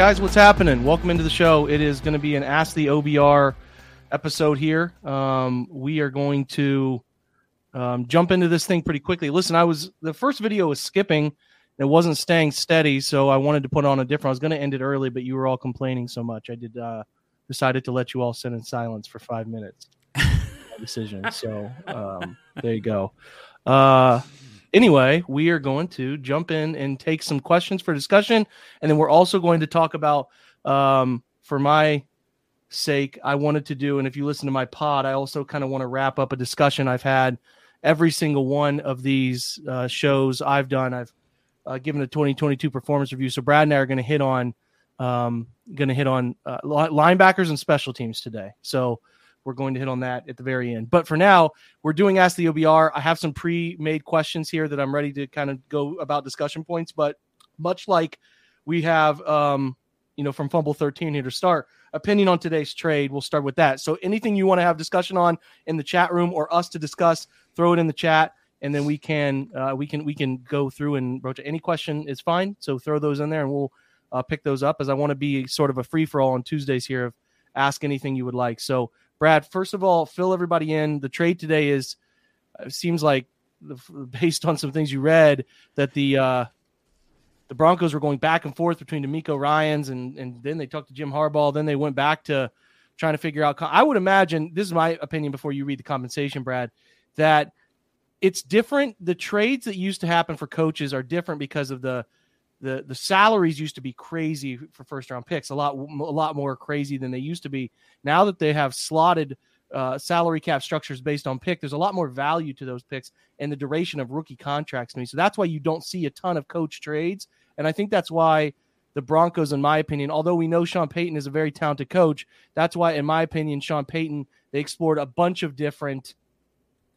Guys, what's happening? Welcome into the show. It is going to be an Ask the OBR episode here. Um, we are going to um, jump into this thing pretty quickly. Listen, I was the first video was skipping. It wasn't staying steady, so I wanted to put on a different. I was going to end it early, but you were all complaining so much. I did uh, decided to let you all sit in silence for five minutes. decision. So um, there you go. Uh, anyway, we are going to jump in and take some questions for discussion, and then we're also going to talk about, um, for my sake, I wanted to do, and if you listen to my pod, I also kind of want to wrap up a discussion I've had every single one of these uh, shows I've done. I've uh, given a 2022 performance review. So Brad and I are going to hit on, um, going to hit on uh, linebackers and special teams today. So we're going to hit on that at the very end. But for now, we're doing Ask the OBR. I have some pre made questions here that I'm ready to kind of go about discussion points. But much like we have, um, you know, from Fumble 13 here to start, opinion on today's trade, we'll start with that. So anything you want to have discussion on in the chat room or us to discuss, throw it in the chat. And then we can uh, we can we can go through and rotate. Any question is fine. So throw those in there, and we'll uh, pick those up. As I want to be sort of a free for all on Tuesdays here of ask anything you would like. So Brad, first of all, fill everybody in. The trade today is uh, seems like based on some things you read that the uh, the Broncos were going back and forth between DeMeco Ryans and and then they talked to Jim Harbaugh. Then they went back to trying to figure out. I would imagine this is my opinion before you read the compensation, Brad, that it's different. The trades that used to happen for coaches are different because of the the the salaries used to be crazy for first round picks, a lot a lot more crazy than they used to be. Now that they have slotted uh, salary cap structures based on pick, there's a lot more value to those picks and the duration of rookie contracts to me. So that's why you don't see a ton of coach trades, and I think that's why the Broncos, in my opinion, although we know Sean Payton is a very talented coach, that's why, in my opinion, Sean Payton they explored a bunch of different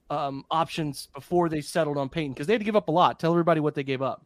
um, options before they settled on Payton because they had to give up a lot. Tell everybody what they gave up.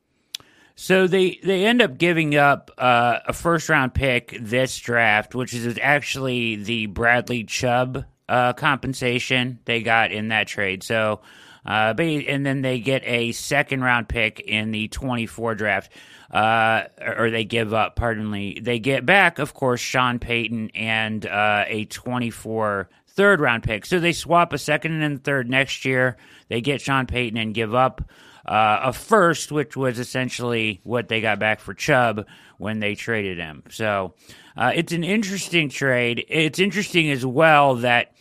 So they they end up giving up uh, a first round pick this draft, which is actually the Bradley Chubb uh, compensation they got in that trade. So, uh, and then they get a second round pick in the 24 draft. Uh, or they give up, pardon me. They get back, of course, Sean Payton and uh, a 24 third round pick. So they swap a second and third next year. They get Sean Payton and give up uh, a first, which was essentially what they got back for Chubb when they traded him. So uh, it's an interesting trade. It's interesting as well that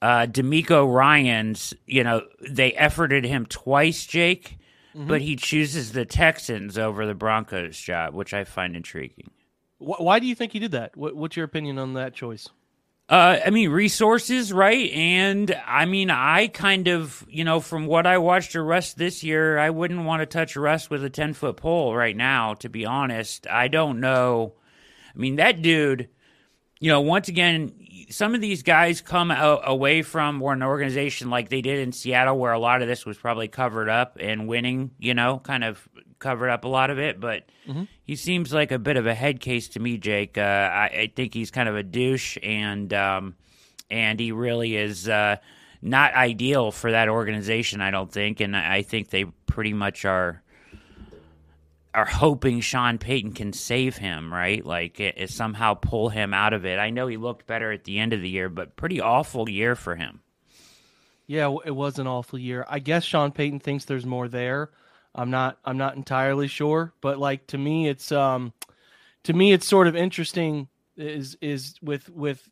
uh, DeMeco Ryans, you know, they efforted him twice, Jake, mm-hmm. but he chooses the Texans over the Broncos job, which I find intriguing. Why do you think he did that? What's your opinion on that choice? Uh, I mean, resources, right? And I mean, I kind of, you know, from what I watched Russ this year, I wouldn't want to touch Russ with a 10 foot pole right now, to be honest. I don't know. I mean, that dude, you know, once again, some of these guys come away from or an organization like they did in Seattle, where a lot of this was probably covered up and winning, you know, kind of covered up a lot of it. But mm-hmm. he seems like a bit of a head case to me, Jake. Uh, I, I, think he's kind of a douche, and um, and he really is uh, not ideal for that organization. I don't think, and I think they pretty much are are hoping Sean Payton can save him, right? Like it, it somehow pull him out of it. I know he looked better at the end of the year, but pretty awful year for him. Yeah, it was an awful year. I guess Sean Payton thinks there's more there. I'm not I'm not entirely sure, but like to me it's um to me it's sort of interesting is is with with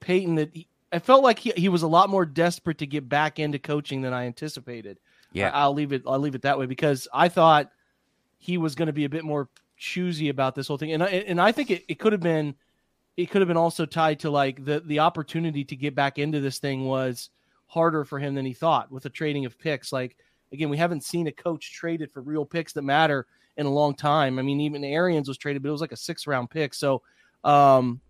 Payton that he, I felt like he, he was a lot more desperate to get back into coaching than I anticipated. Yeah. I, will leave it I'll leave it that way because I thought he was going to be a bit more choosy about this whole thing. And I, and I think it, it could have been, it could have been also tied to like the, the opportunity to get back into this thing was harder for him than he thought with the trading of picks. Like, again, we haven't seen a coach traded for real picks that matter in a long time. I mean, even Arians was traded, but it was like a six round pick. So, um,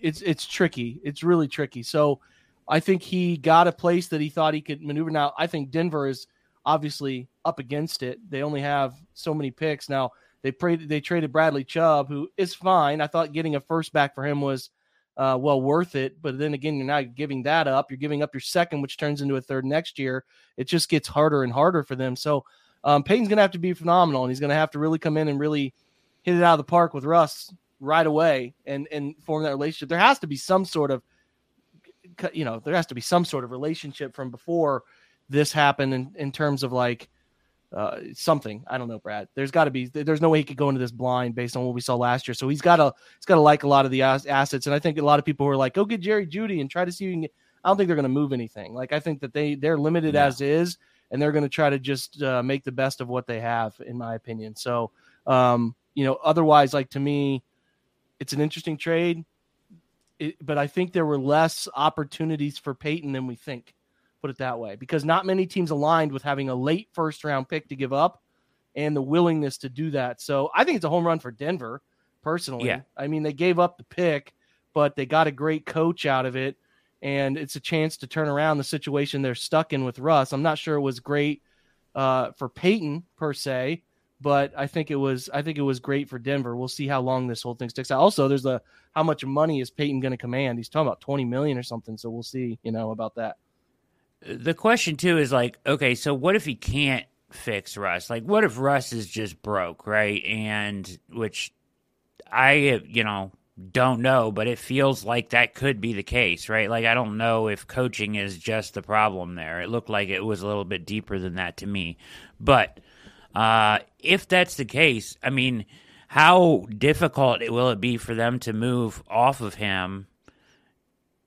it's, it's tricky. It's really tricky. So I think he got a place that he thought he could maneuver. Now, I think Denver is, obviously up against it. They only have so many picks now. They they traded Bradley Chubb, who is fine. I thought getting a first back for him was uh, well worth it, but then again, you're not giving that up. You're giving up your second, which turns into a third next year. It just gets harder and harder for them. So um, Payton's going to have to be phenomenal, and he's going to have to really come in and really hit it out of the park with Russ right away and and form that relationship. There has to be some sort of you know there has to be some sort of relationship from before this happened in, in terms of like uh, something. I don't know, Brad. There's got to be. There's no way he could go into this blind based on what we saw last year. So he's got to. He's got to like a lot of the assets, and I think a lot of people who are like, "Go get Jerry Jeudy and try to see." You can get, I don't think they're going to move anything. Like I think that they they're limited yeah. as is, and they're going to try to just uh, make the best of what they have, in my opinion. So, um, you know, otherwise, like to me, it's an interesting trade, it, but I think there were less opportunities for Payton than we think put it that way, because not many teams aligned with having a late first round pick to give up and the willingness to do that. So I think it's a home run for Denver, personally. Yeah. I mean, they gave up the pick, but they got a great coach out of it, and it's a chance to turn around the situation they're stuck in with Russ. I'm not sure it was great uh, for Payton per se, but I think it was I think it was great for Denver. We'll see how long this whole thing sticks out. Also, there's a how much money is Payton going to command? He's talking about 20 million or something, so we'll see, you know, about that the question too is like, okay, so what if he can't fix Russ? Like, what if Russ is just broke, right? And which I, you know, don't know, but it feels like that could be the case, right? Like, I don't know if coaching is just the problem there. It looked like it was a little bit deeper than that to me. But uh, if that's the case, I mean, how difficult will it be for them to move off of him?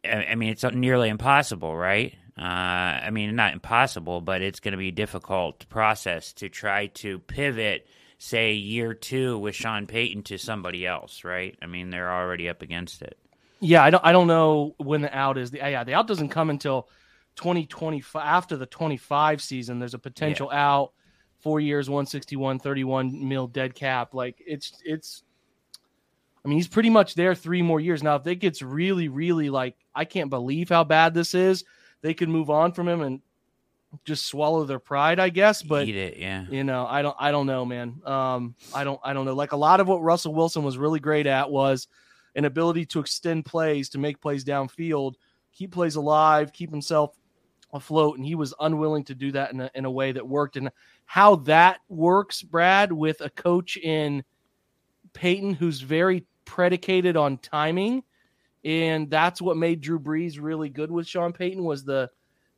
I mean, it's nearly impossible, right? Uh, I mean, not impossible, but it's going to be a difficult process to try to pivot, say, year two with Sean Payton to somebody else, right? I mean, they're already up against it. Yeah, I don't. I don't know when the out is. The yeah, the out doesn't come until 2025 after the 25 season. There's a potential yeah. out, four years, 161, 31 mil dead cap. Like it's it's. I mean, he's pretty much there three more years now. If it gets really, really like, I can't believe how bad this is they could move on from him and just swallow their pride, I guess. But Eat it, yeah. You know, I don't I don't know, man. Um, I don't I don't know. Like a lot of what Russell Wilson was really great at was an ability to extend plays, to make plays downfield, keep plays alive, keep himself afloat, and he was unwilling to do that in a, in a way that worked. And how that works, Brad, with a coach in Payton who's very predicated on timing and that's what made Drew Brees really good with Sean Payton was the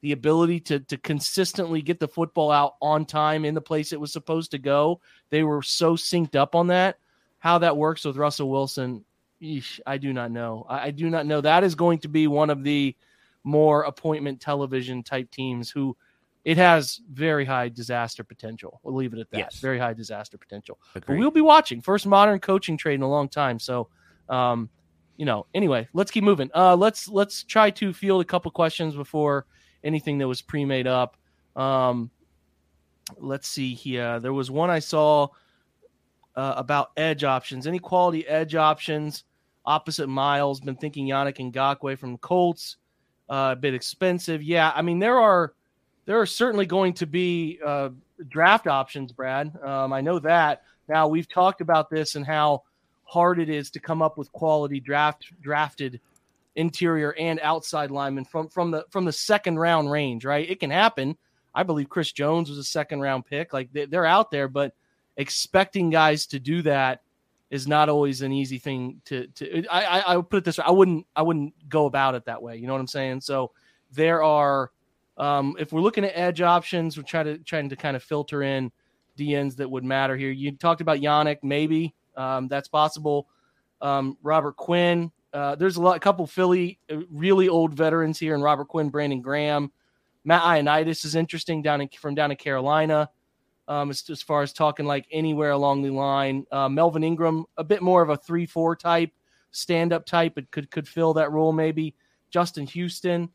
the ability to to consistently get the football out on time in the place it was supposed to go. They were so synced up on that. How that works with Russell Wilson, eesh, I do not know. I, I do not know. That is going to be one of the more appointment television type teams who it has very high disaster potential. We'll leave it at that. Yes. Very high disaster potential. Agreed. But we'll be watching first modern coaching trade in a long time. So um, you know, anyway, let's keep moving. Uh, let's let's try to field a couple questions before anything that was pre-made up. Um, let's see here. There was one I saw uh, about edge options. Any quality edge options opposite Myles. Been thinking Yannick Ngakoue from Colts, uh, a bit expensive. Yeah, I mean there are there are certainly going to be uh, draft options, Brad. Um, I know that. Now we've talked about this and how hard it is to come up with quality draft drafted interior and outside linemen from from the from the second round range. Right, it can happen. I believe Chris Jones was a second round pick. Like they, they're out there, but expecting guys to do that is not always an easy thing to to I, I, I would put it this way. I wouldn't I wouldn't go about it that way. You know what I'm saying? So there are um, if we're looking at edge options, we're trying to trying to kind of filter in DNs that would matter here. You talked about Yannick, maybe um, that's possible. Um, Robert Quinn. Uh, there's a lot, a couple Philly uh, really old veterans here, and Robert Quinn, Brandon Graham, Matt Ioannidis is interesting down in, from down in Carolina um, as, as far as talking like anywhere along the line. Uh, Melvin Ingram, a bit more of a three-four type, stand-up type, but could could fill that role maybe. Justin Houston,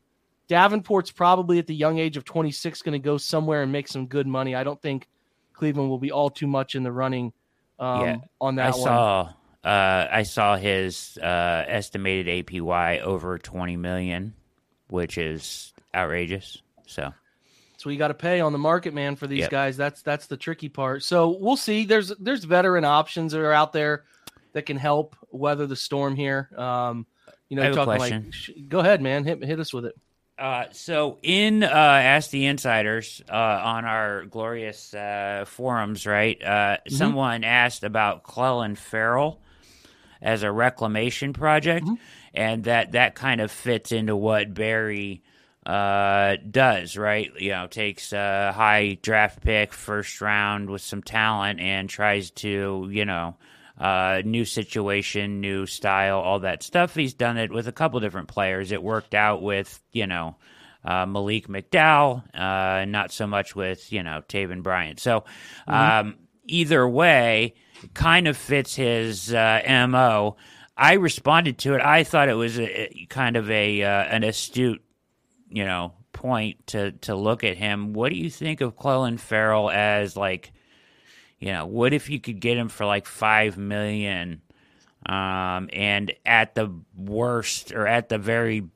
Davenport's probably at the young age of 26 going to go somewhere and make some good money. I don't think Cleveland will be all too much in the running um, yeah, on that I one. Saw, uh, I saw his uh, estimated APY over 20 million, which is outrageous. So so you got to pay on the market, man, for these yep. guys. That's that's the tricky part. So we'll see. There's there's veteran options that are out there that can help weather the storm here. Um, you know, talking like, go ahead, man, hit hit us with it. Uh, so in uh, Ask the Insiders uh, on our glorious uh, forums, right? Uh, mm-hmm. Someone asked about Clelin Ferrell as a reclamation project, mm-hmm. and that that kind of fits into what Berry uh, does, right? You know, takes a high draft pick, first round with some talent, and tries to, you know, uh, new situation, new style, all that stuff. He's done it with a couple different players. It worked out with, you know, uh, Malik McDowell, uh, not so much with, you know, Taven Bryant. So, mm-hmm. um, either way, kind of fits his uh, MO. I responded to it. I thought it was a, kind of a uh, an astute you know point to to look at him. What do you think of Clelin Ferrell as like, you know, what if you could get him for like five million, um, and at the worst or at the very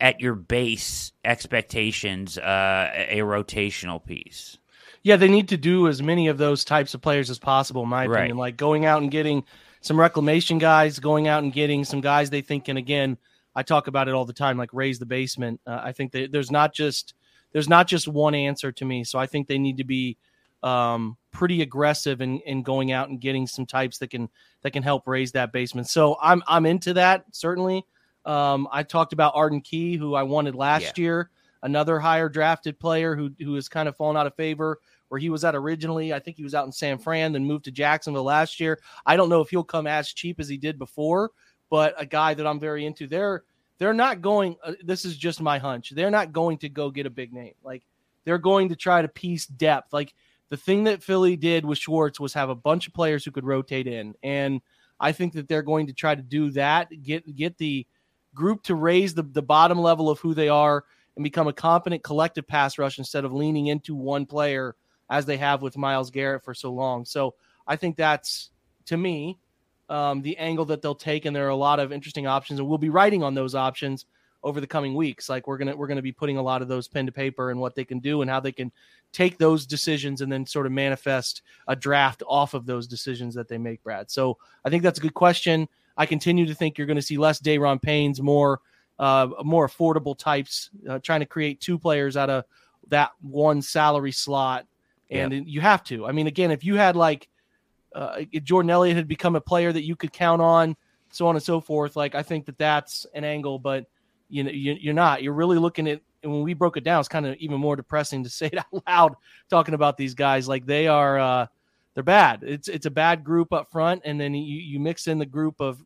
at your base expectations, uh, a rotational piece. Yeah, they need to do as many of those types of players as possible, in my opinion. Right. Like going out and getting some reclamation guys, going out and getting some guys they think and again I talk about it all the time, like raise the basement. Uh, I think that there's not just there's not just one answer to me. So I think they need to be um, pretty aggressive in, in going out and getting some types that can that can help raise that basement. So I'm I'm into that certainly. Um, I talked about Arden Key, who I wanted last yeah. year, another higher drafted player who who has kind of fallen out of favor where he was at originally. I think he was out in San Fran, then moved to Jacksonville last year. I don't know if he'll come as cheap as he did before, but a guy that I'm very into. They're they're not going. Uh, this is just my hunch. They're not going to go get a big name. Like they're going to try to piece depth. Like the thing that Philly did with Schwartz was have a bunch of players who could rotate in, and I think that they're going to try to do that. Get get the group to raise the, the bottom level of who they are and become a competent collective pass rush instead of leaning into one player as they have with Myles Garrett for so long. So I think that's to me um, the angle that they'll take, and there are a lot of interesting options, and we'll be writing on those options over the coming weeks. Like we're gonna we're gonna be putting a lot of those pen to paper and what they can do and how they can take those decisions and then sort of manifest a draft off of those decisions that they make, Brad. So I think that's a good question. I continue to think you're going to see less Da'Ron Paynes, more uh, more affordable types, uh, trying to create two players out of that one salary slot. And yep. you have to. I mean, again, if you had like uh, Jordan Elliott had become a player that you could count on, so on and so forth. Like I think that that's an angle, but you know you, are not. You're really looking at and when we broke it down. It's kind of even more depressing to say it out loud talking about these guys. Like they are, uh, they're bad. It's it's a bad group up front, and then you you mix in the group of,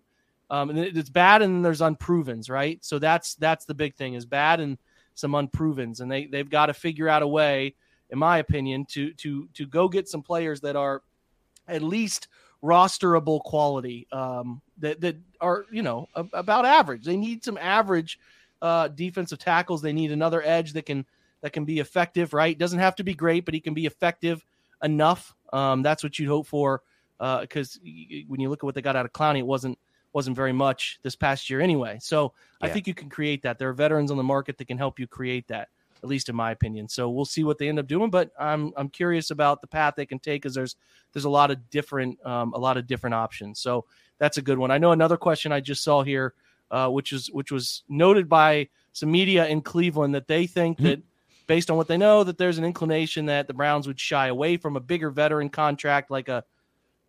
um, and it's bad, and then there's unprovens, right? So that's that's the big thing is bad and some unprovens, and they they've got to figure out a way, in my opinion, to to to go get some players that are at least rosterable quality um, that that are you know about average. They need some average uh, defensive tackles. They need another edge that can that can be effective. Right, doesn't have to be great, but he can be effective enough. Um, that's what you'd hope for. Because uh, when you look at what they got out of Clowney, it wasn't wasn't very much this past year anyway. So yeah. I think you can create that. There are veterans on the market that can help you create that, at least in my opinion. So we'll see what they end up doing, but I'm I'm curious about the path they can take because there's there's a lot of different um, a lot of different options. So that's a good one. I know another question I just saw here, uh, which is which was noted by some media in Cleveland that they think mm-hmm. that based on what they know that there's an inclination that the Browns would shy away from a bigger veteran contract like a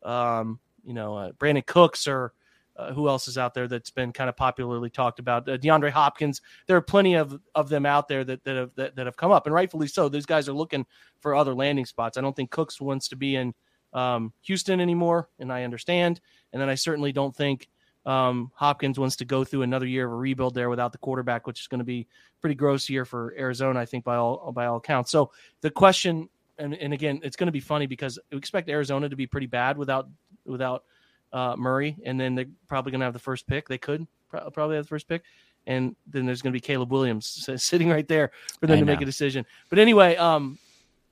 um, you know, uh, Brandin Cooks or uh, who else is out there that's been kind of popularly talked about? Uh, DeAndre Hopkins. There are plenty of, of them out there that, that have that, that have come up, and rightfully so. These guys are looking for other landing spots. I don't think Cooks wants to be in um, Houston anymore, and I understand. And then I certainly don't think um, Hopkins wants to go through another year of a rebuild there without the quarterback, which is going to be pretty gross year for Arizona, I think by all by all accounts. So the question, and, and again, it's going to be funny because we expect Arizona to be pretty bad without without uh, Murray, and then they're probably going to have the first pick. They could probably have the first pick, and then there's going to be Caleb Williams sitting right there for them I to know. make a decision. But anyway, um,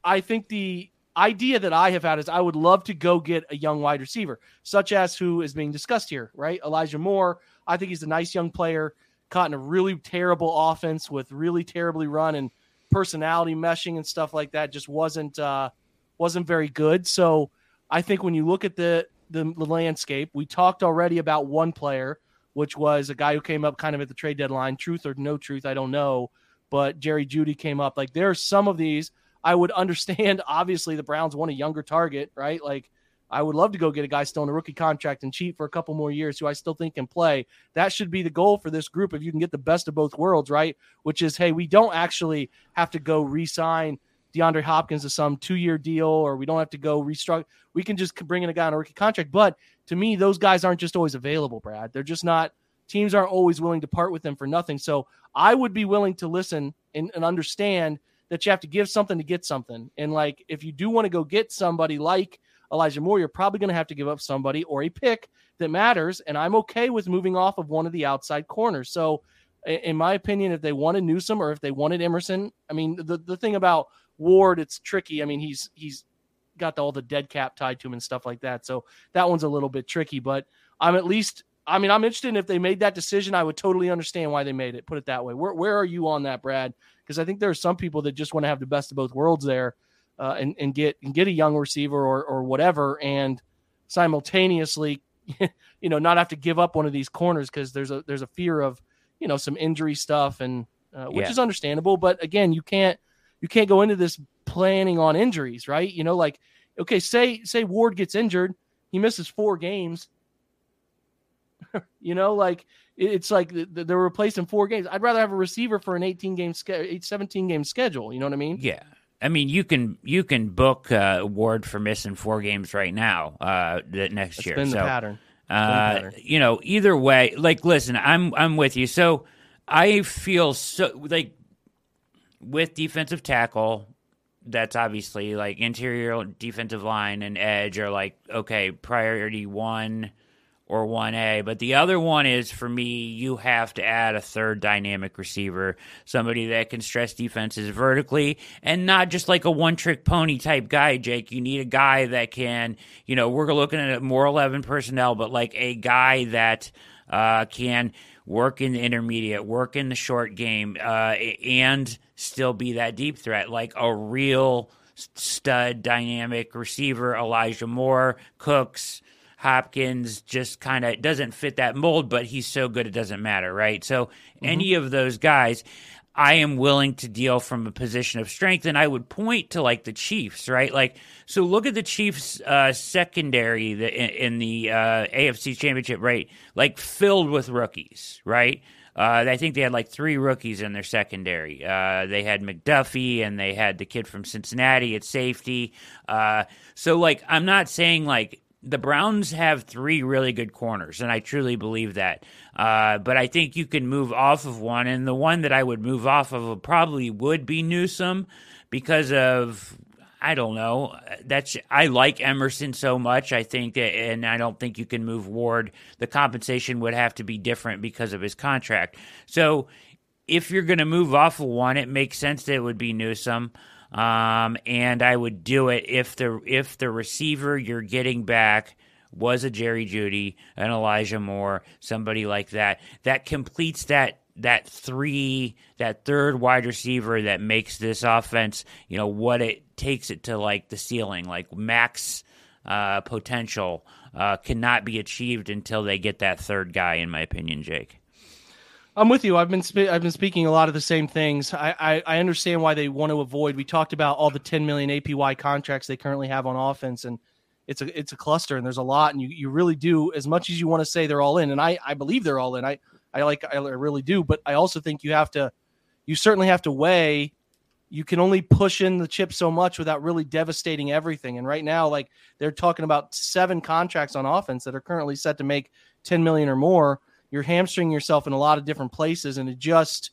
I think the idea that I have had is I would love to go get a young wide receiver, such as who is being discussed here, right? Elijah Moore. I think he's a nice young player, caught in a really terrible offense with really terribly run and personality meshing and stuff like that. Just wasn't uh, wasn't very good. So I think when you look at the, the, the landscape, we talked already about one player, which was a guy who came up kind of at the trade deadline. Truth or no truth, I don't know. But Jerry Jeudy came up. Like there are some of these I would understand. Obviously, the Browns want a younger target, right? Like I would love to go get a guy still in a rookie contract and cheat for a couple more years who I still think can play. That should be the goal for this group if you can get the best of both worlds, right? Which is, hey, we don't actually have to go re-sign DeAndre Hopkins to some two-year deal, or we don't have to go restructure. We can just bring in a guy on a rookie contract. But to me, those guys aren't just always available, Brad. They're just not. Teams aren't always willing to part with them for nothing. So I would be willing to listen and, and understand that you have to give something to get something. And like, if you do want to go get somebody like Elijah Moore, you're probably going to have to give up somebody or a pick that matters. And I'm okay with moving off of one of the outside corners. So, in my opinion, if they wanted Newsome or if they wanted Emerson, I mean, the, the thing about Ward, it's tricky. I mean, he's he's got all the dead cap tied to him and stuff like that. So that one's a little bit tricky. But I'm at least, I mean, I'm interested in if they made that decision. I would totally understand why they made it. Put it that way. Where where are you on that, Brad? Because I think there are some people that just want to have the best of both worlds there, uh, and and get and get a young receiver or or whatever, and simultaneously, you know, not have to give up one of these corners because there's a there's a fear of you know some injury stuff and uh, which yeah. is understandable. But again, you can't you can't go into this planning on injuries, right? You know, like okay, say say Ward gets injured, he misses four games. you know, like it's like they're replacing four games. I'd rather have a receiver for an 18 game, schedule, 17 game schedule. You know what I mean? Yeah. I mean, you can you can book uh, Ward for missing four games right now uh, next it's year. Been so, the pattern. Uh, you know, either way, like, listen, I'm I'm with you. So I feel so like with defensive tackle, that's obviously like interior defensive line and edge are like okay, priority one or 1A. But the other one is for me, you have to add a third dynamic receiver, somebody that can stress defenses vertically and not just like a one trick pony type guy, Jake. You need a guy that can, you know, we're looking at more 11 personnel, but like a guy that uh, can work in the intermediate, work in the short game, uh, and still be that deep threat, like a real stud dynamic receiver, Elijah Moore, Cooks, Hopkins just kind of doesn't fit that mold, but he's so good it doesn't matter, right? So mm-hmm. any of those guys, I am willing to deal from a position of strength, and I would point to like the Chiefs, right? Like, so look at the Chiefs' uh, secondary in, in the uh, AFC Championship, right? Like filled with rookies, right? Uh, I think they had like three rookies in their secondary. Uh, they had McDuffie and they had the kid from Cincinnati at safety. Uh, so, like, I'm not saying like the Browns have three really good corners, and I truly believe that. Uh, but I think you can move off of one, and the one that I would move off of probably would be Newsome because of I don't know. That's I like Emerson so much. I think and I don't think you can move Ward. The compensation would have to be different because of his contract. So if you're going to move off of one, it makes sense that it would be Newsome. Um, and I would do it if the if the receiver you're getting back was a Jerry Jeudy, an Elijah Moore, somebody like that that completes that that three that third wide receiver that makes this offense you know what it takes it to like the ceiling. Like max uh, potential uh, cannot be achieved until they get that third guy in my opinion jake I'm with you. I've been I've been speaking a lot of the same things. I, I, I understand why they want to avoid. We talked about all the 10 million APY contracts they currently have on offense, and it's a it's a cluster, and there's a lot, and you, you really do as much as you want to say they're all in, and I I believe they're all in. I I like I really do, but I also think you have to you certainly have to weigh. You can only push in the chip so much without really devastating everything. And right now, like they're talking about seven contracts on offense that are currently set to make 10 million or more you're hamstringing yourself in a lot of different places, and it just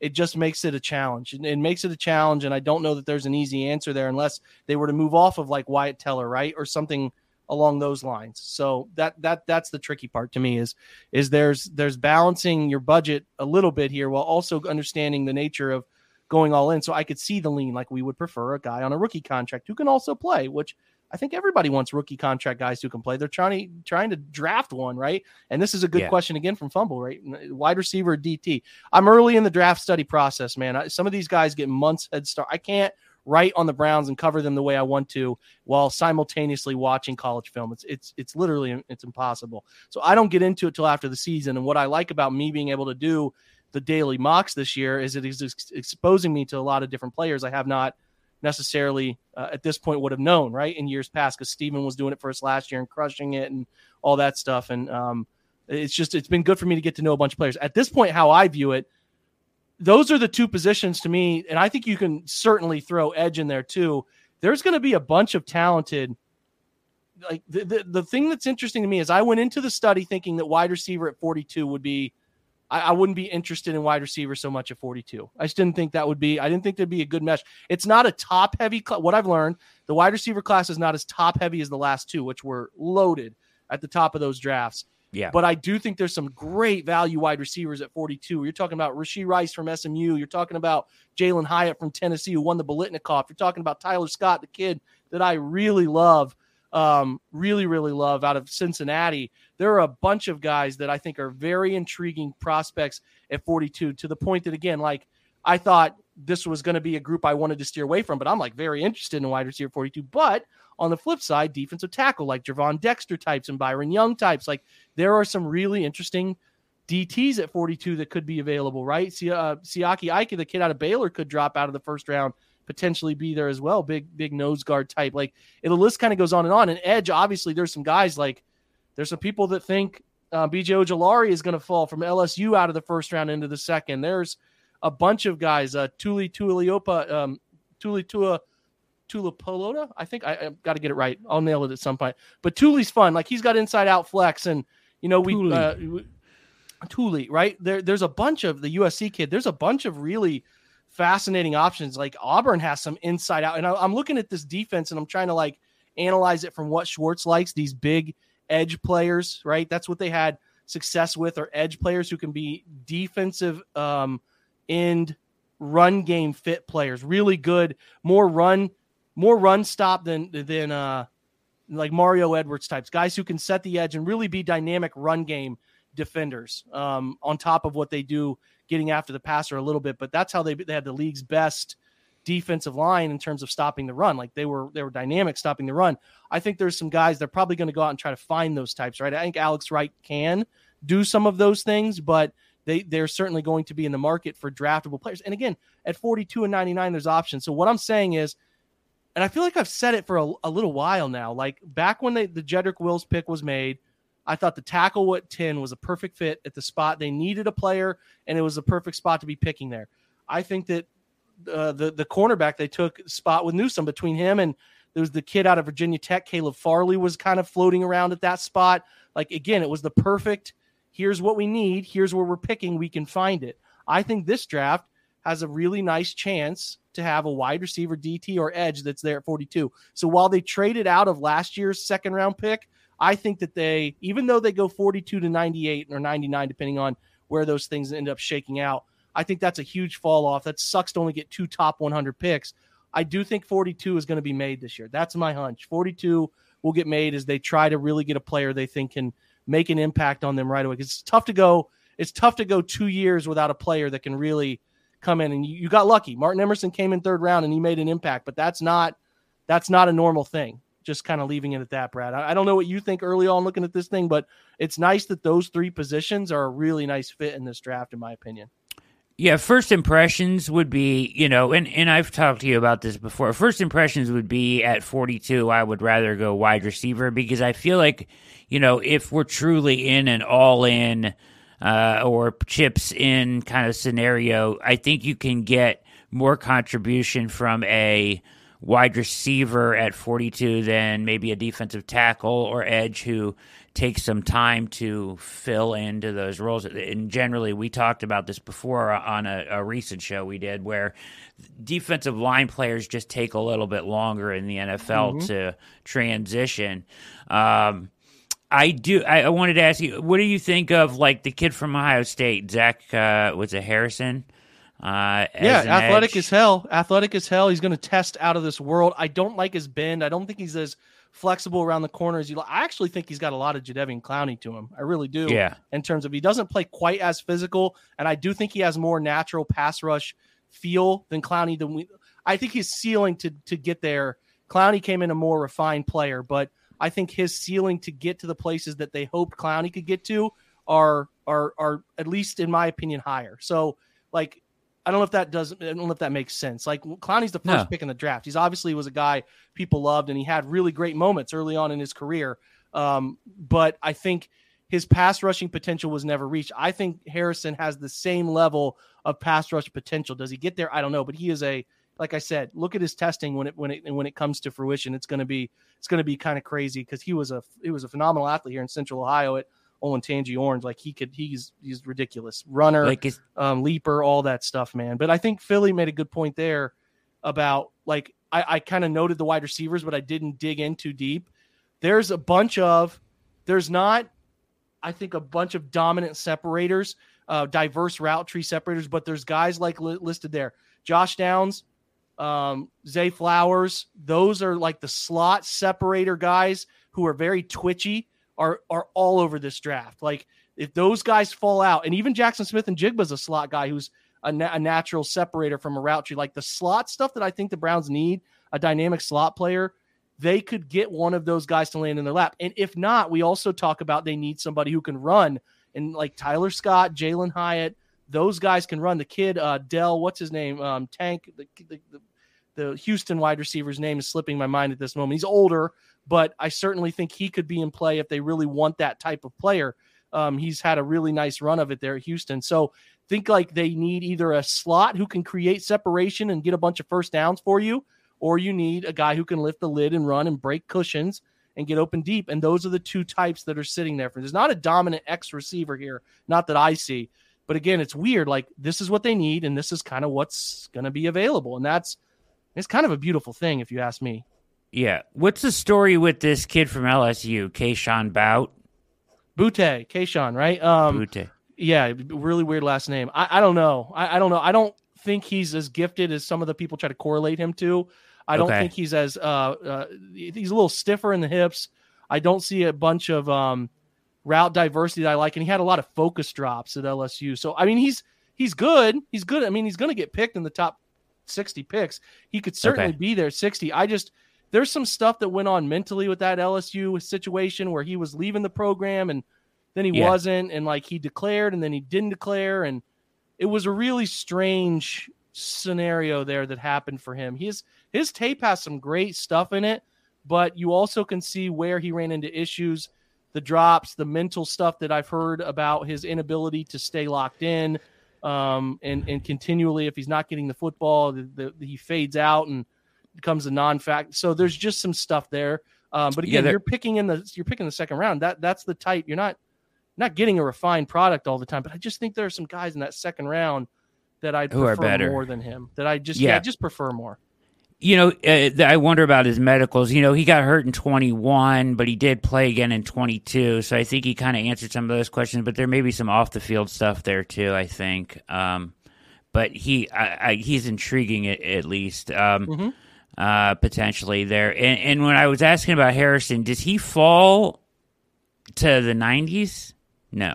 it just makes it a challenge. It, it makes it a challenge, and I don't know that there's an easy answer there unless they were to move off of like Wyatt Teller, right, or something along those lines. So that that that's the tricky part to me is is there's there's balancing your budget a little bit here while also understanding the nature of going all in. So I could see the lean like we would prefer a guy on a rookie contract who can also play, which I think everybody wants rookie contract guys who can play. They're trying to trying to draft one, right? And this is a good yeah. question again from Fumble, right? Wide receiver DT. I'm early in the draft study process, man. I, some of these guys get months head start. I can't write on the Browns and cover them the way I want to while simultaneously watching college film. It's it's it's literally it's impossible. So I don't get into it till after the season. And what I like about me being able to do the daily mocks this year is it is exposing me to a lot of different players I have not – necessarily uh, at this point would have known, right? In years past, because Steven was doing it for us last year and crushing it and all that stuff. And um, it's just, it's been good for me to get to know a bunch of players. At this point, how I view it, those are the two positions to me. And I think you can certainly throw Edge in there too. There's going to be a bunch of talented. Like the, the, the thing that's interesting to me is I went into the study thinking that wide receiver at 42 would be I, I, wouldn't be interested in wide receiver so much at 42. I just didn't think that would be. I didn't think there'd be a good mesh. It's not a top heavy. Cl- what I've learned, the wide receiver class is not as top heavy as the last two, which were loaded at the top of those drafts. Yeah. But I do think there's some great value wide receivers at 42. You're talking about Rashee Rice from SMU. You're talking about Jalen Hyatt from Tennessee, who won the Biletnikoff. You're talking about Tyler Scott, the kid that I really love um, really, really love out of Cincinnati. There are a bunch of guys that I think are very intriguing prospects at 42 to the point that, again, like I thought this was going to be a group I wanted to steer away from, but I'm like very interested in wide receiver 42. But on the flip side, defensive tackle like Gervon Dexter types and Byron Young types, like there are some really interesting DTs at 42 that could be available, right? See, uh, Siaki Ika, the kid out of Baylor, could drop out of the first round potentially be there as well. Big, big nose guard type. Like the list kind of goes on and on. And edge, obviously, there's some guys like there's some people that think uh, BJ Ojulari is going to fall from LSU out of the first round into the second. There's a bunch of guys. Uh, Tuli Tuiliopa, um, Tuli Tua. Tula Polota. I think I, I got to get it right. I'll nail it at some point. But Tuli's fun. Like he's got inside out flex, and you know we Tuli, uh, right there. There's a bunch of the USC kid. There's a bunch of really fascinating options. Like Auburn has some inside out, and I, am looking at this defense and I'm trying to like analyze it from what Schwartz likes. These big edge players, right? That's what they had success with, are edge players who can be defensive um, end run game fit players. Really good, more run, more run stop than than uh, like Mario Edwards types guys who can set the edge and really be dynamic run game defenders um, on top of what they do getting after the passer a little bit, but that's how they they had the league's best defensive line in terms of stopping the run. Like they were they were dynamic stopping the run. I think there's some guys they're probably going to go out and try to find those types, right? I think Alex Wright can do some of those things, but they they're certainly going to be in the market for draftable players. And again, at 42 and 99 there's options. So what I'm saying is and I feel like I've said it for a, a little while now. Like back when they, the Jedrick Wills pick was made, I thought the tackle at 10 was a perfect fit at the spot. They needed a player, and it was a perfect spot to be picking there. I think that uh, the the cornerback they took spot with Newsome between him and there was the kid out of Virginia Tech, Caleb Farley, was kind of floating around at that spot. Like again, it was the perfect. Here's what we need. Here's where we're picking. We can find it. I think this draft has a really nice chance to have a wide receiver, DT, or edge that's there at 42. So while they traded out of last year's second round pick, I think that they, even though they go 42 to 98 or 99, depending on where those things end up shaking out, I think that's a huge fall off. That sucks to only get two top 100 picks. I do think 42 is going to be made this year. That's my hunch. 42 will get made as they try to really get a player they think can make an impact on them right away. Because it's tough to go. It's tough to go two years without a player that can really come in. And you, you got lucky. Martin Emerson came in third round and he made an impact, but that's not that's not a normal thing. Just kind of leaving it at that, Brad. I, I don't know what you think early on looking at this thing, but it's nice that those three positions are a really nice fit in this draft, in my opinion. Yeah, first impressions would be, you know, and, and I've talked to you about this before. First impressions would be at 42, I would rather go wide receiver because I feel like, you know, if we're truly in an all in uh, or chips in kind of scenario, I think you can get more contribution from a wide receiver at 42 than maybe a defensive tackle or edge who takes some time to fill into those roles. And generally, we talked about this before on a, a, recent show we did where defensive line players just take a little bit longer in the NFL mm-hmm. to transition. Um, I do. I, I, wanted to ask you, what do you think of like the kid from Ohio State, Zach? Uh, was it Harrison? Uh, yeah, athletic edge? as hell. Athletic as hell. He's going to test out of this world. I don't like his bend. I don't think he's as flexible around the corners. You, I actually think he's got a lot of Jadeveon Clowney to him. I really do. Yeah. In terms of he doesn't play quite as physical, and I do think he has more natural pass rush feel than Clowney. Than we, I think his ceiling to to get there. Clowney came in a more refined player, but I think his ceiling to get to the places that they hoped Clowney could get to are are are at least in my opinion higher. So like I don't know if that doesn't. I don't know if that makes sense. Like Clowney's the first no. pick in the draft. He's obviously was a guy people loved, and he had really great moments early on in his career. Um, but I think his pass rushing potential was never reached. I think Harrison has the same level of pass rush potential. Does he get there? I don't know, but he is a like I said. Look at his testing when it when it when it comes to fruition. It's going to be it's going to be kind of crazy because he was a he was a phenomenal athlete here in Central Ohio at Olentangy Orange. Like he could, he's he's ridiculous runner, like his- um, leaper, all that stuff, man. But I think Philly made a good point there about like I, I kind of noted the wide receivers, but I didn't dig in too deep. There's a bunch of there's not, I think, a bunch of dominant separators, uh, diverse route tree separators, but there's guys like li- listed there, Josh Downs, um, Zay Flowers. Those are like the slot separator guys who are very twitchy are are all over this draft. Like if those guys fall out, and even Jackson Smith-Njigba's a slot guy who's a, na- a, natural separator from a route tree. Like the slot stuff that I think the Browns need, a dynamic slot player, they could get one of those guys to land in their lap. And if not, we also talk about they need somebody who can run. And like Tyler Scott, Jalen Hyatt, those guys can run. The kid, uh, Dell, what's his name? Um, Tank, the, the, the, the Houston wide receiver's name is slipping my mind at this moment. He's older, but I certainly think he could be in play if they really want that type of player. Um, he's had a really nice run of it there at Houston. So think like they need either a slot who can create separation and get a bunch of first downs for you, or you need a guy who can lift the lid and run and break cushions and get open deep. And those are the two types that are sitting there. There's not a dominant X receiver here, not that I see. But again, it's weird. Like this is what they need, and this is kind of what's going to be available, and that's it's kind of a beautiful thing, if you ask me. Yeah. What's the story with this kid from LSU, Kayshon Bout? Boutte, Kayshon, right? Um, Boutte. Yeah, really weird last name. I, I don't know. I, I, don't know. I don't think he's as gifted as some of the people try to correlate him to. I don't okay. think he's as uh, uh, he's a little stiffer in the hips. I don't see a bunch of um, route diversity that I like, and he had a lot of focus drops at LSU. So I mean, he's he's good. He's good. I mean, he's going to get picked in the top sixty picks. He could certainly okay. be there sixty. I just there's some stuff that went on mentally with that LSU situation where he was leaving the program and then he yeah. wasn't, and like he declared and then he didn't declare, and it was a really strange scenario there that happened for him. His his tape has some great stuff in it, but you also can see where he ran into issues, the drops, the mental stuff that I've heard about his inability to stay locked in, um, and and continually if he's not getting the football, the, the, he fades out and becomes a non-fact. So there's just some stuff there. Um, but again, yeah, you're picking in the you're picking the second round. That that's the type. You're not not getting a refined product all the time. But I just think there are some guys in that second round that I prefer more than him. That I just yeah, yeah just prefer more. You know, uh, I wonder about his medicals. You know, he got hurt in 21, but he did play again in 22. So I think he kind of answered some of those questions. But there may be some off the field stuff there too. I think. Um, but he, I, I, he's intriguing at, at least. Um, mm-hmm uh, potentially there. And, and when I was asking about Harrison, does he fall to the 90s? No.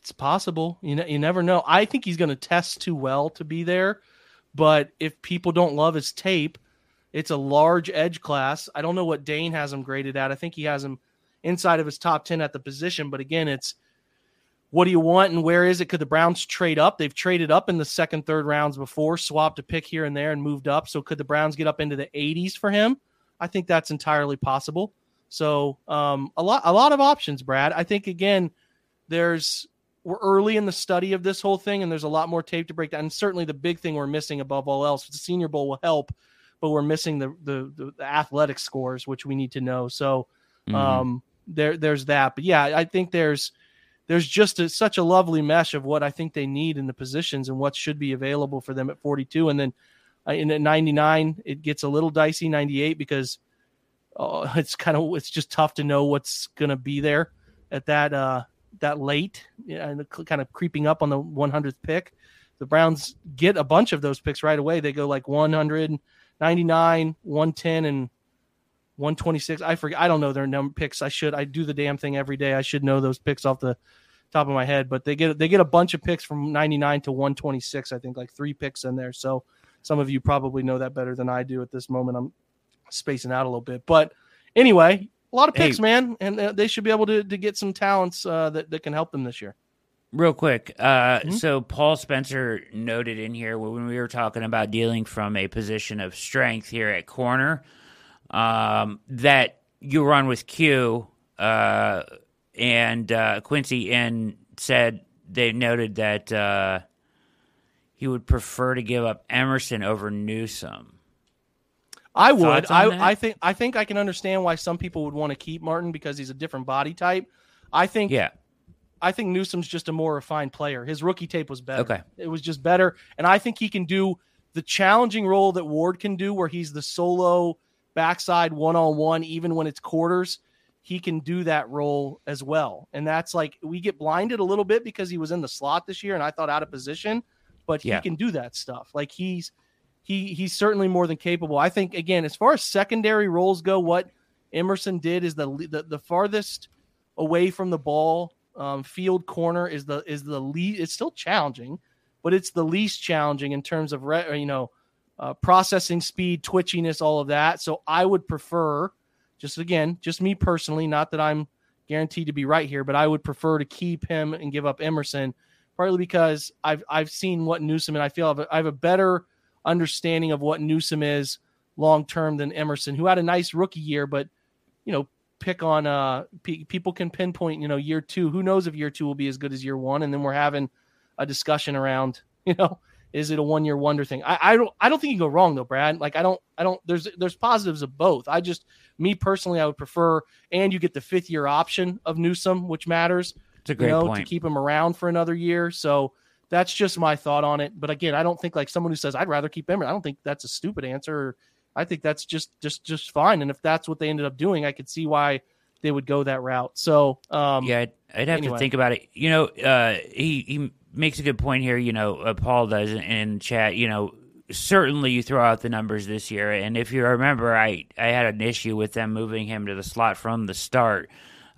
It's possible. You know, you never know. I think he's going to test too well to be there, but if people don't love his tape, it's a large edge class. I don't know what Dane has him graded at. I think he has him inside of his top 10 at the position, but again, it's what do you want and where is it? Could the Browns trade up? They've traded up in the second, third rounds before, swapped a pick here and there and moved up. So could the Browns get up into the 80s for him? I think that's entirely possible. So um, a lot, a lot of options, Brad. I think again, there's we're early in the study of this whole thing, and there's a lot more tape to break down. And certainly, the big thing we're missing above all else, the Senior Bowl will help, but we're missing the the, the, the athletic scores, which we need to know. So mm-hmm. um, there, there's that. But yeah, I think there's there's just a, such a lovely mesh of what I think they need in the positions and what should be available for them at 42, and then uh, in at 99, it gets a little dicey. 98 because uh, it's kind of it's just tough to know what's going to be there at that uh, that late and kind of creeping up on the 100th pick. The Browns get a bunch of those picks right away. They go like 199, 110, and 126. I forget. I don't know their number picks. I should. I do the damn thing every day. I should know those picks off the top of my head. But they get they get a bunch of picks from 99 to 126. I think like three picks in there. So some of you probably know that better than I do at this moment. I'm spacing out a little bit, but anyway, a lot of picks, hey, man, and uh, they should be able to to get some talents uh, that that can help them this year. Real quick, uh, mm-hmm. so Paul Spencer noted in here when we were talking about dealing from a position of strength here at corner um, that you run with Q uh, and uh, Quincy and said they noted that uh, he would prefer to give up Emerson over Newsome. I would. I, I think. I think I can understand why some people would want to keep Martin because he's a different body type. I think. Yeah. I think Newsome's just a more refined player. His rookie tape was better. Okay. It was just better, and I think he can do the challenging role that Ward can do, where he's the solo backside one on one, even when it's quarters. He can do that role as well, and that's like we get blinded a little bit because he was in the slot this year, and I thought out of position, but yeah. he can do that stuff. Like he's he he's certainly more than capable. I think again, as far as secondary roles go, what Emerson did is the the, the farthest away from the ball um, field corner is the is the lead. It's still challenging, but it's the least challenging in terms of re, you know uh, processing speed, twitchiness, all of that. So I would prefer, just again, just me personally, not that I'm guaranteed to be right here, but I would prefer to keep him and give up Emerson, partly because I've I've seen what Newsome and I feel I have a, I have a better understanding of what Newsome is long term than Emerson, who had a nice rookie year, but you know, pick on uh p- people can pinpoint, you know, year two. Who knows if year two will be as good as year one? And then we're having a discussion around, you know, is it a one year wonder thing? I, I don't I don't think you go wrong though, Brad. Like I don't I don't there's there's positives of both. I just me personally I would prefer and you get the fifth year option of Newsome, which matters. It's a great you know, point. to keep him around for another year. So that's just my thought on it. But again, I don't think like someone who says I'd rather keep Emery. I don't think that's a stupid answer. I think that's just just just fine. And if that's what they ended up doing, I could see why they would go that route. So um, yeah, I'd, I'd have anyway. to think about it. You know, uh, he he makes a good point here. You know, uh, Paul does in chat. You know, certainly you throw out the numbers this year, and if you remember, I I had an issue with them moving him to the slot from the start.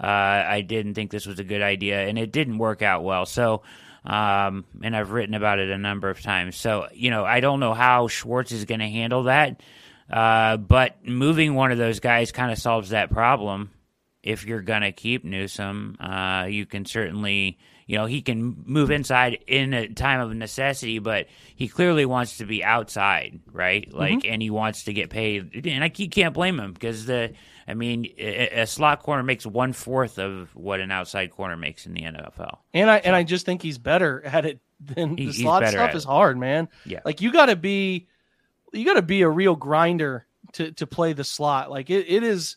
Uh, I didn't think this was a good idea, and it didn't work out well. So um, and I've written about it a number of times. So, you know, I don't know how Schwartz is going to handle that, uh, but moving one of those guys kind of solves that problem. If you're going to keep Newsome, uh, you can certainly, you know, he can move inside in a time of necessity, but he clearly wants to be outside, right? Like, mm-hmm. and he wants to get paid. And I can't blame him because the, I mean, a, slot corner makes one fourth of what an outside corner makes in the NFL. And I so. and I just think he's better at it than he, the slot stuff is hard, man. Yeah, like you got to be, you got to be a real grinder to to play the slot. Like it, it is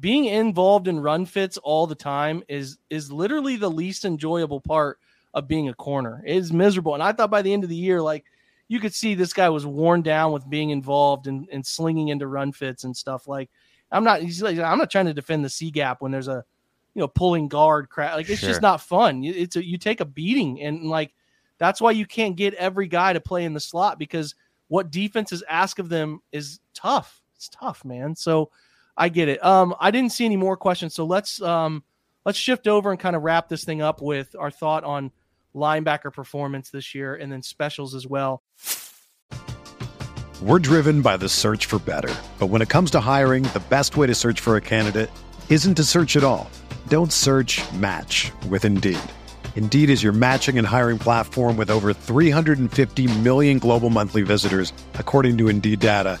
being involved in run fits all the time is is literally the least enjoyable part of being a corner. It is miserable. And I thought by the end of the year, like you could see this guy was worn down with being involved and, and slinging into run fits and stuff like I'm not. He's like, I'm not trying to defend the C gap when there's a, you know, pulling guard crap. Like it's sure. just not fun. It's a, you take a beating, and like that's why you can't get every guy to play in the slot because what defenses ask of them is tough. It's tough, man. So I get it. Um, I didn't see any more questions, so let's um, let's shift over and kind of wrap this thing up with our thought on linebacker performance this year and then specials as well. We're driven by the search for better, but when it comes to hiring, the best way to search for a candidate isn't to search at all. Don't search. Match with Indeed. Indeed is your matching and hiring platform with over 350 million global monthly visitors, according to Indeed data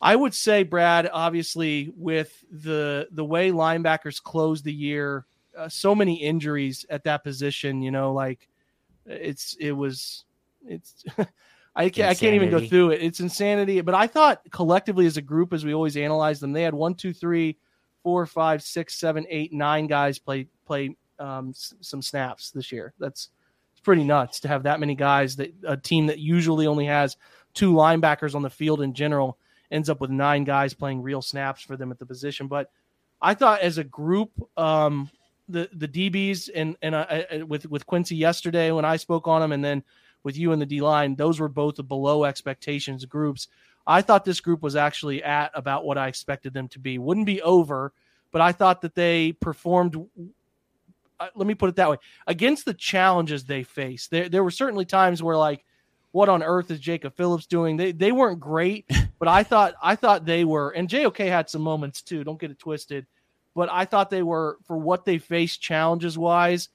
I would say, Brad, obviously, with the the way linebackers closed the year, uh, so many injuries at that position. You know, like it's it was it's. I can't, I can't even go through it. It's insanity. But I thought collectively as a group, as we always analyze them, they had one, two, three, four, five, six, seven, eight, nine guys play play um, s- some snaps this year. That's it's pretty nuts to have that many guys. That a team that usually only has two linebackers on the field in general ends up with nine guys playing real snaps for them at the position. But I thought as a group, um, the the DBs and and I, I, with with Quincy yesterday when I spoke on him, and then with you and the D line, those were both the below expectations groups. I thought this group was actually at about what I expected them to be. Wouldn't be over, but I thought that they performed. Uh, let me put it that way: against the challenges they faced, there there were certainly times where like what on earth is Jacob Phillips doing? They they weren't great, but I thought I thought they were, and JOK had some moments too. Don't get it twisted, but I thought they were for what they faced challenges wise.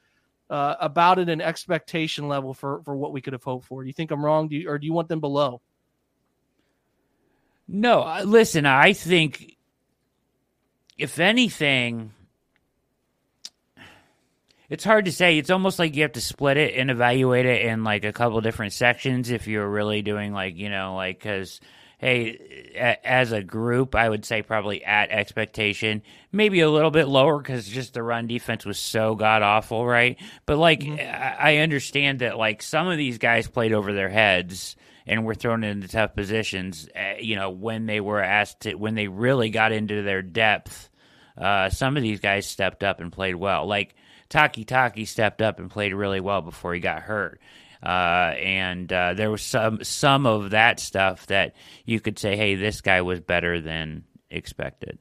Uh, about it an expectation level for for what we could have hoped for. Do you think I'm wrong? Do you, or do you want them below? No, uh, listen, I think if anything, it's hard to say. It's almost like you have to split it and evaluate it in like a couple different sections if you're really doing like, you know, like, because, hey, a- as a group, I would say probably at expectation, maybe a little bit lower because just the run defense was so god awful, right? But like, I-, I understand that like some of these guys played over their heads and were thrown into tough positions, uh, you know, when they were asked to, when they really got into their depth. Uh, some of these guys stepped up and played well. Like, Taki Taki stepped up and played really well before he got hurt. Uh, and uh, there was some some of that stuff that you could say, hey, this guy was better than expected.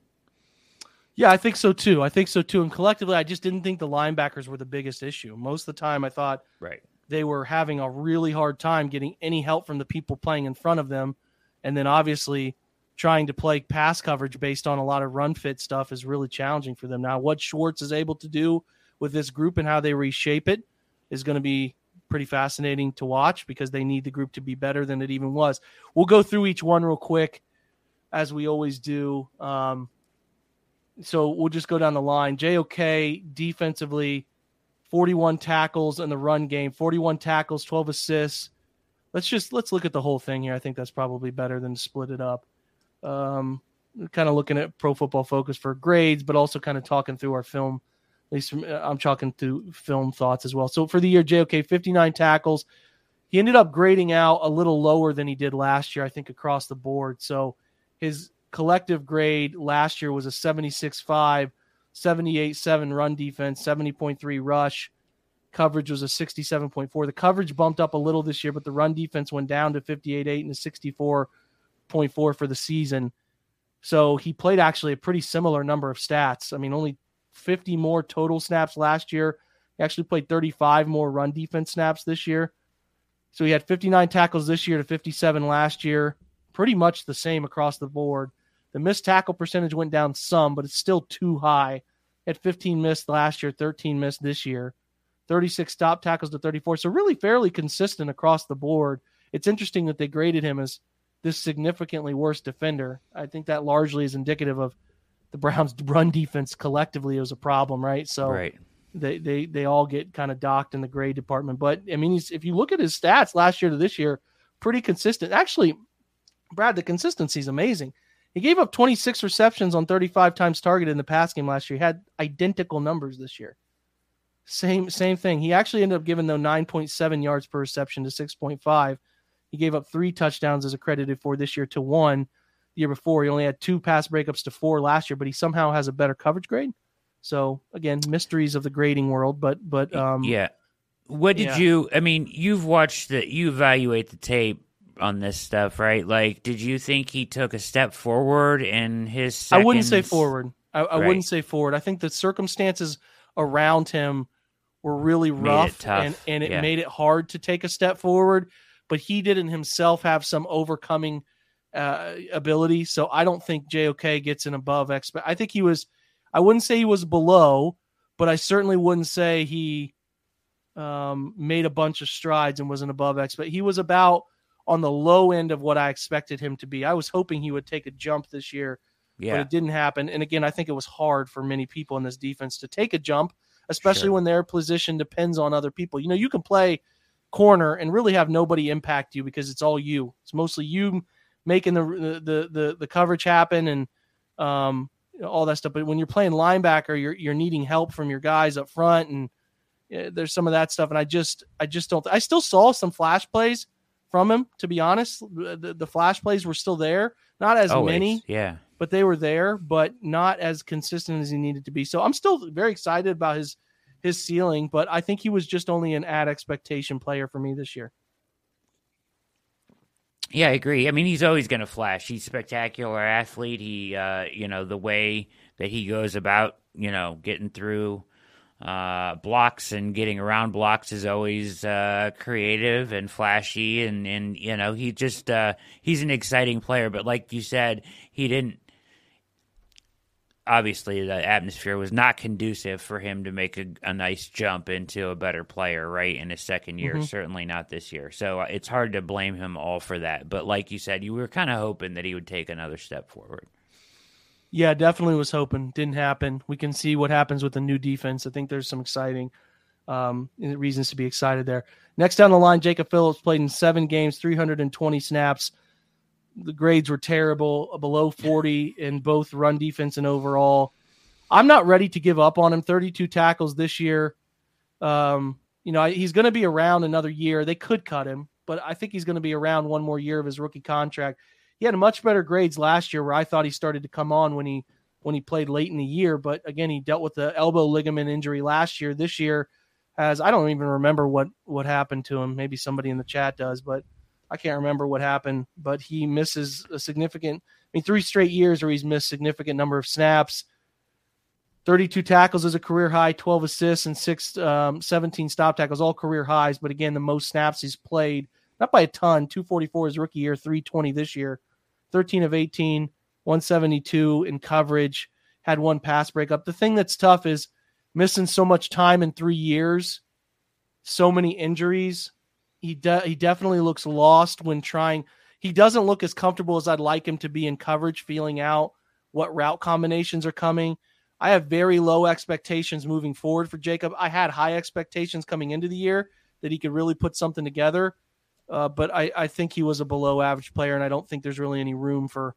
Yeah, I think so too. I think so too. And collectively, I just didn't think the linebackers were the biggest issue. Most of the time, I thought Right. they were having a really hard time getting any help from the people playing in front of them. And then obviously trying to play pass coverage based on a lot of run fit stuff is really challenging for them. Now, what Schwartz is able to do with this group and how they reshape it is going to be pretty fascinating to watch because they need the group to be better than it even was. We'll go through each one real quick as we always do. Um, so we'll just go down the line. JOK defensively, 41 tackles in the run game, 41 tackles, 12 assists. Let's just let's look at the whole thing here. I think that's probably better than split it up. Um, kind of looking at Pro Football Focus for grades, but also kind of talking through our film. Least I'm talking through film thoughts as well. So for the year, JOK 59 tackles. He ended up grading out a little lower than he did last year, I think, across the board. So his collective grade last year was a 76.5, 78.7 run defense, 70.3 rush. Coverage was a 67.4. The coverage bumped up a little this year, but the run defense went down to 58.8 and a 64.4 for the season. So he played actually a pretty similar number of stats. I mean, only 50 more total snaps last year. He actually played 35 more run defense snaps this year. So he had 59 tackles this year to 57 last year. Pretty much the same across the board. The missed tackle percentage went down some, but it's still too high. At 15 missed last year, 13 missed this year. 36 stop tackles to 34. So really fairly consistent across the board. It's interesting that they graded him as this significantly worse defender. I think that largely is indicative of the Browns' run defense collectively was a problem, right? So right. they they they all get kind of docked in the grade department. But I mean, if you look at his stats last year to this year, pretty consistent. Actually, Brad, the consistency is amazing. He gave up 26 receptions on 35 times targeted in the pass game last year. He had identical numbers this year. Same same thing. He actually ended up giving though 9.7 yards per reception to 6.5 he gave up three touchdowns as accredited for this year to one the year before. He only had two pass breakups to four last year, but he somehow has a better coverage grade. So again, mysteries of the grading world, but but um, yeah. What did yeah. you? I mean, you've watched the you evaluate the tape on this stuff, right? Like, did you think he took a step forward in his? Seconds? I wouldn't say forward. I, I Right. wouldn't say forward. I think the circumstances around him were really rough, and and it yeah. made it hard to take a step forward. But he didn't himself have some overcoming uh, ability, so I don't think JOK gets an above expect. I think he was. I wouldn't say he was below, but I certainly wouldn't say he um, made a bunch of strides and was an above expect. He was about on the low end of what I expected him to be. I was hoping he would take a jump this year but it didn't happen. And again, I think it was hard for many people in this defense to take a jump, especially Sure. when their position depends on other people. You know, you can play corner and really have nobody impact you because it's all you. It's mostly you making the the the, the coverage happen and um, all that stuff. But when you're playing linebacker, you're you're needing help from your guys up front, and uh, there's some of that stuff. And I just I just don't. I still saw some flash plays from him. To be honest, the, the flash plays were still there, not as Always. many Yeah, but they were there, but not as consistent as he needed to be. So I'm still very excited about his his ceiling, but I think he was just only an ad expectation player for me this year. Yeah, I agree. I mean, he's always going to flash. He's a spectacular athlete. He, uh, you know, the way that he goes about, you know, getting through uh, blocks and getting around blocks is always uh, creative and flashy, and and you know, he just uh, he's an exciting player. But like you said, he didn't. Obviously, the atmosphere was not conducive for him to make a, a nice jump into a better player, right? In his second year, Mhm. certainly not this year. So uh, it's hard to blame him all for that. But like you said, you were kind of hoping that he would take another step forward. Yeah, definitely was hoping. Didn't happen. We can see what happens with the new defense. I think there's some exciting um, reasons to be excited there. Next down the line, Jacob Phillips played in seven games, 320 snaps. The grades were terrible, below 40 in both run defense and overall. I'm not ready to give up on him. 32 tackles this year. Um, you know, he's going to be around another year. They could cut him, but I think he's going to be around one more year of his rookie contract. He had much better grades last year, where I thought he started to come on when he when he played late in the year. But again, he dealt with the elbow ligament injury last year. This year has I don't even remember what what happened to him. Maybe somebody in the chat does, but I can't remember what happened. But he misses a significant. I mean, three straight years where he's missed significant number of snaps. 32 tackles is a career high, 12 assists and six, um, 17 stop tackles, all career highs. But again, the most snaps he's played, not by a ton, 244 his rookie year, 320 this year, 13 of 18, 172 in coverage, had one pass breakup. The thing that's tough is missing so much time in three years, so many injuries. He de- he definitely looks lost when trying. He doesn't look as comfortable as I'd like him to be in coverage, feeling out what route combinations are coming. I have very low expectations moving forward for Jacob. I had high expectations coming into the year that he could really put something together, uh, but I, I think he was a below average player, and I don't think there's really any room for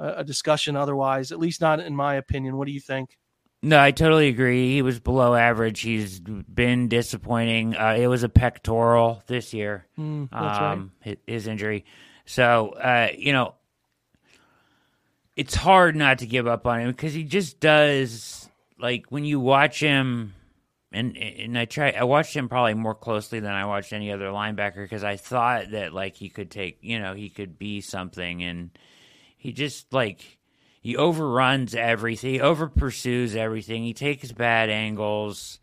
a, a discussion otherwise, at least not in my opinion. What do you think? No, I totally agree. He was below average. He's been disappointing. Uh, it was a pectoral this year, Mm, that's um, hi- his injury. So, uh, you know, it's hard not to give up on him because he just does like when you watch him and and I try I watched him probably more closely than I watched any other linebacker because I thought that like he could take you know he could be something and he just like he overruns everything. He over pursues everything. He takes bad angles.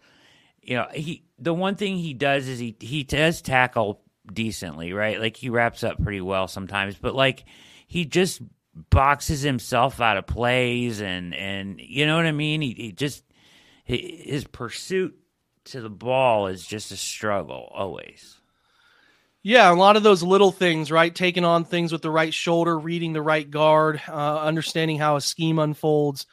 You know he the one thing he does is he he does tackle decently right? Like he wraps up pretty well sometimes but like he just boxes himself out of plays and and you know what I mean? He, he just his pursuit to the ball is just a struggle always. Yeah, a lot of those little things, right? Taking on things with the right shoulder, reading the right guard, uh, understanding how a scheme unfolds.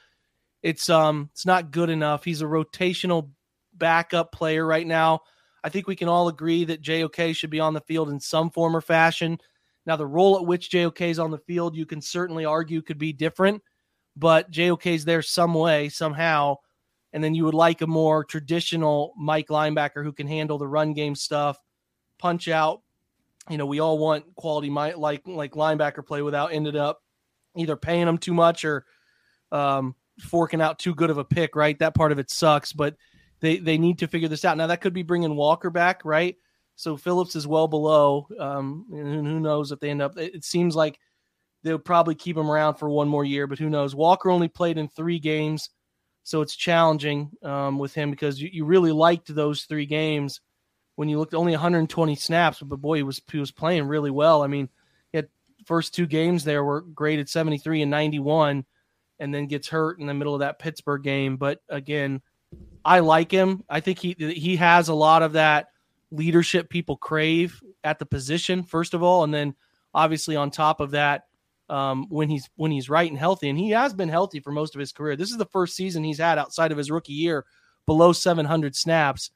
It's um, it's not good enough. He's a rotational backup player right now. I think we can all agree that JOK should be on the field in some form or fashion. Now, the role at which JOK is on the field, you can certainly argue could be different, but JOK is there some way, somehow and then you would like a more traditional Mike linebacker who can handle the run game stuff, punch out. You know, we all want quality might like like linebacker play without ended up either paying them too much or um, forking out too good of a pick. Right, that part of it sucks, but they they need to figure this out. Now that could be bringing Walker back, right? So Phillips is well below. Um, and who knows if they end up? It seems like they'll probably keep him around for one more year, but who knows? Walker only played in three games. So it's challenging um, with him because you, you really liked those three games when you looked only 120 snaps, but boy, he was he was playing really well. I mean, he had first two games there were graded 73 and 91, and then gets hurt in the middle of that Pittsburgh game. But again, I like him. I think he he has a lot of that leadership people crave at the position, first of all, and then obviously on top of that, um, when he's when he's right and healthy, and he has been healthy for most of his career. This is the first season he's had outside of his rookie year below 700 snaps.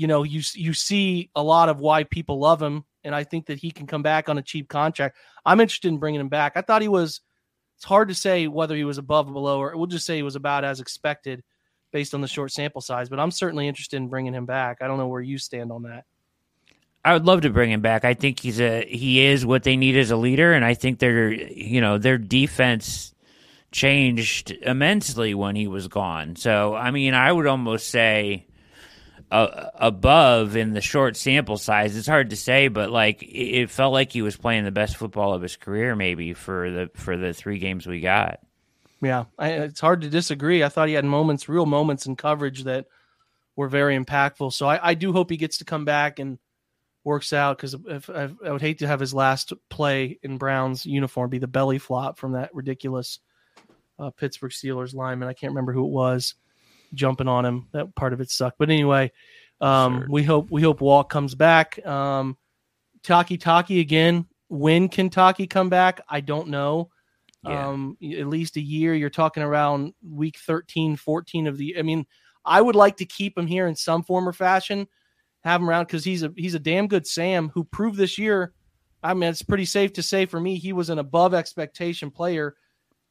You know, you you see a lot of why people love him, and I think that he can come back on a cheap contract. I'm interested in bringing him back. I thought he was. It's hard to say whether he was above or below, or we'll just say he was about as expected based on the short sample size. But I'm certainly interested in bringing him back. I don't know where you stand on that. I would love to bring him back. I think he's a he is what they need as a leader, and I think their you know their defense changed immensely when he was gone. So I mean, I would almost say uh, above in the short sample size. It's hard to say, but like it felt like he was playing the best football of his career, maybe for the for the three games we got. Yeah, I, it's hard to disagree. I thought he had moments, real moments in coverage that were very impactful. So I, I do hope he gets to come back and works out because I, I would hate to have his last play in Brown's uniform be the belly flop from that ridiculous uh, Pittsburgh Steelers lineman. I can't remember who it was jumping on him. That part of it sucked. But anyway, um, we hope we hope Walt comes back. Um, Takitaki again. When can Taki come back? I don't know. Yeah. Um, at least a year. You're talking around week 13, 14 of the. I mean, I would like to keep him here in some form or fashion have him around because he's a he's a damn good Sam who proved this year. I mean, it's pretty safe to say for me he was an above expectation player,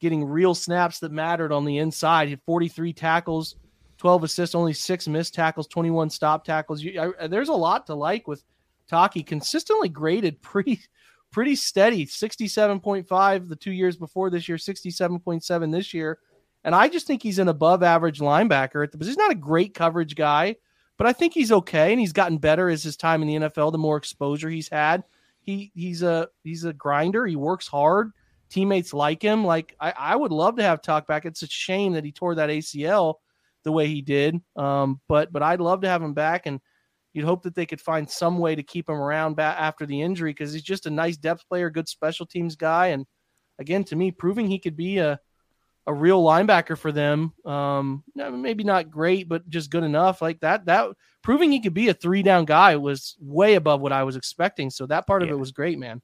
getting real snaps that mattered on the inside. He had 43 tackles, 12 assists, only six missed tackles, 21 stop tackles. You, I, there's a lot to like with Taki. Consistently graded, pretty pretty steady. 67.5 the two years before this year, 67.7 this year. And I just think he's an above average linebacker at the He's not a great coverage guy but I think he's okay, and he's gotten better as his time in the NFL. The more exposure he's had, he he's a he's a grinder. He works hard. Teammates like him. Like I, I would love to have Taki back. It's a shame that he tore that ACL the way he did. Um, but but I'd love to have him back, and you'd hope that they could find some way to keep him around back after the injury because he's just a nice depth player, good special teams guy, and again, to me, proving he could be a a real linebacker for them. Um, maybe not great, but just good enough. Like that, that proving he could be a three down guy was way above what I was expecting. So that part yeah. of it was great, man.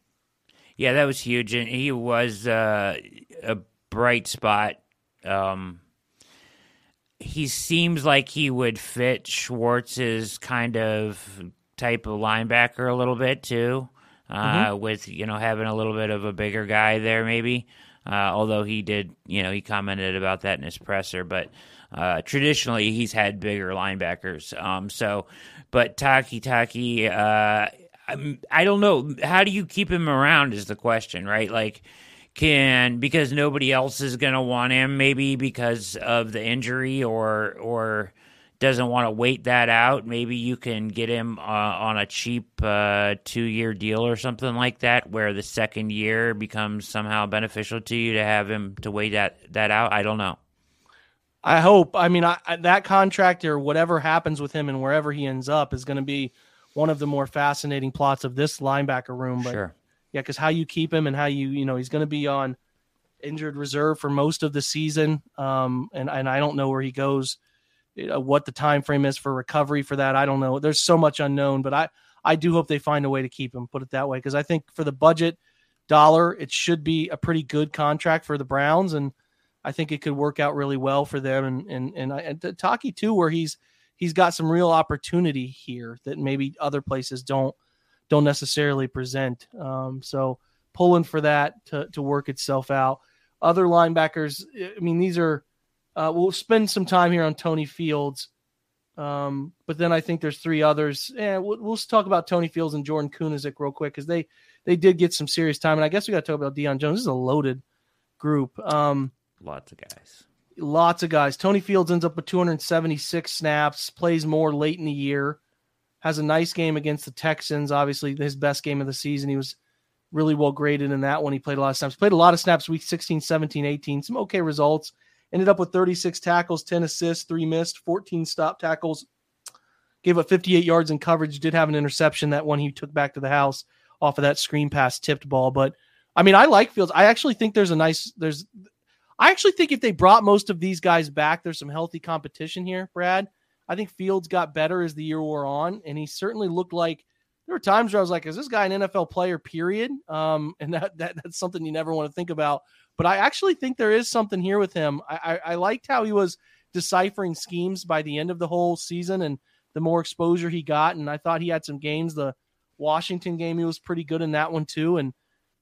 Yeah, that was huge, and he was uh, a bright spot. Um, he seems like he would fit Schwartz's kind of type of linebacker a little bit too, uh, mm-hmm. with you know having a little bit of a bigger guy there, maybe. Uh, although he did, you know, he commented about that in his presser, but uh, traditionally he's had bigger linebackers. Um, so, but Takitaki, uh, I don't know. How do you keep him around is the question, right? Like, can because nobody else is going to want him maybe because of the injury or or doesn't want to wait that out maybe you can get him uh, on a cheap uh, two year deal or something like that where the second year becomes somehow beneficial to you to have him to wait that that out i don't know I hope. I mean, I, that contract or whatever happens with him and wherever he ends up is going to be one of the more fascinating plots of this linebacker room. But sure. Yeah, because how you keep him and how you, you know, he's going to be on injured reserve for most of the season. Um, and and I don't know where he goes, what the time frame is for recovery for that. I don't know. There's so much unknown, but I I do hope they find a way to keep him. Put it that way, because I think for the budget dollar, it should be a pretty good contract for the Browns and I think it could work out really well for them. And and and, I, and Taki too, where he's he's got some real opportunity here that maybe other places don't don't necessarily present. Um, so pulling for that to to work itself out. Other linebackers, I mean, these are. Uh, we'll spend some time here on Tony Fields, um, but then I think there's three others. Yeah, we'll, we'll talk about Tony Fields and Jordan Kunaszyk real quick because they they did get some serious time, and I guess we got to talk about Deion Jones. This is a loaded group. Um, Lots of guys. Lots of guys. Tony Fields ends up with 276 snaps, plays more late in the year, has a nice game against the Texans. Obviously, his best game of the season. He was really well graded in that one. He played a lot of snaps. Played a lot of snaps week 16, 17, 18. Some okay results. Ended up with 36 tackles, 10 assists, three missed, 14 stop tackles. Gave up 58 yards in coverage. Did have an interception, that one he took back to the house off of that screen pass tipped ball. But I mean, I like Fields. I actually think there's a nice, there's I actually think if they brought most of these guys back, there's some healthy competition here, Brad. I think Fields got better as the year wore on, and he certainly looked like there were times where I was like, "Is this guy an NFL player?" Period. Um, and that, that that's something you never want to think about. But I actually think there is something here with him. I, I, I liked how he was deciphering schemes by the end of the whole season, and the more exposure he got, and I thought he had some games. The Washington game, he was pretty good in that one too, and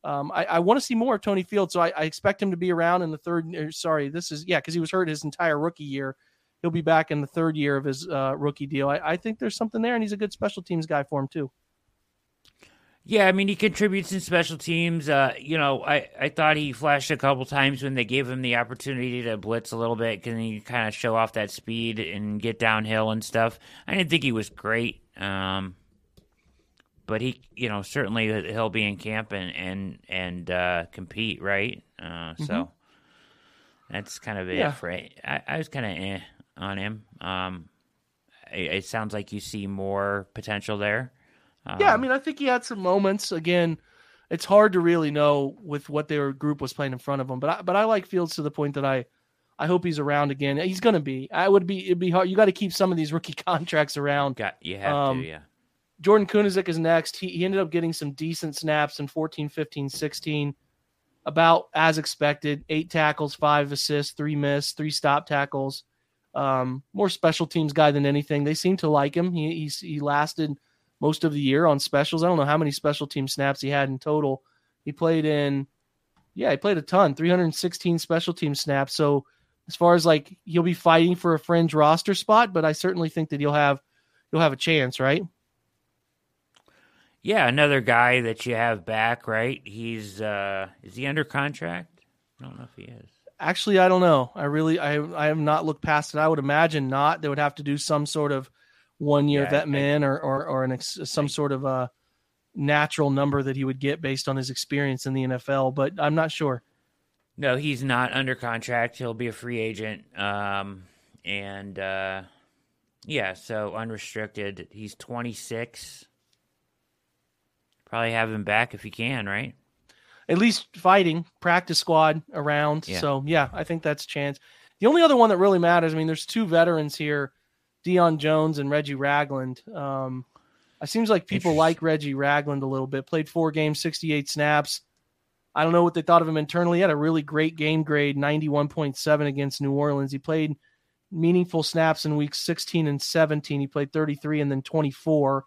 um, I, I want to see more of Tony Field, so I, I, expect him to be around in the third. Er, sorry, this is yeah, because he was hurt his entire rookie year. He'll be back in the third year of his uh, rookie deal. I, I, think there's something there, and he's a good special teams guy for him too. Yeah, I mean he contributes in special teams. Uh, you know, I, I thought he flashed a couple times when they gave him the opportunity to blitz a little bit, can he kind of show off that speed and get downhill and stuff. I didn't think he was great. Um, but he, you know, certainly he'll be in camp and and and uh, compete, right? Uh, mm-hmm. So that's kind of it yeah. for it. I, I was kind of eh on him. Um, it, it, sounds like you see more potential there. Um, yeah, I um, mean, I think he had some moments. Again, it's hard to really know with what their group was playing in front of him, but I, but I like Fields to the point that I. I hope he's around again. He's going to be. I would be. It'd be hard. You got to keep some of these rookie contracts around. Got you have um, to. Yeah Jordan Kunaszyk is next. He, he ended up getting some decent snaps in 14, 15, 16. About as expected, eight tackles, five assists, three missed, three stop tackles. Um, more special teams guy than anything. They seem to like him. He he's, he lasted most of the year on specials. I don't know how many special team snaps he had in total. He played in, yeah, he played a ton, 316 special team snaps. So as far as like he'll be fighting for a fringe roster spot, but I certainly think that he'll have he'll have a chance, right? Yeah, another guy that you have back, right? He's uh is he under contract? I don't know if he is. Actually, I don't know. I really I I have not looked past it. I would imagine not. They would have to do some sort of one year yeah, vet man or or or an ex, some sort of a natural number that he would get based on his experience in the NFL, but I'm not sure. No, he's not under contract. He'll be a free agent. Um and uh yeah, so unrestricted. He's 26 probably have him back if he can, right? At least fighting practice squad around. Yeah. So yeah, I think that's a chance. The only other one that really matters, I mean, there's two veterans here, Deion Jones and Reggie Ragland. Um, it seems like people like Reggie Ragland a little bit. Played four games, 68 snaps. I don't know what they thought of him internally. He had a really great game grade, 91.7 against New Orleans. He played meaningful snaps in weeks 16 and 17. He played 33 and then 24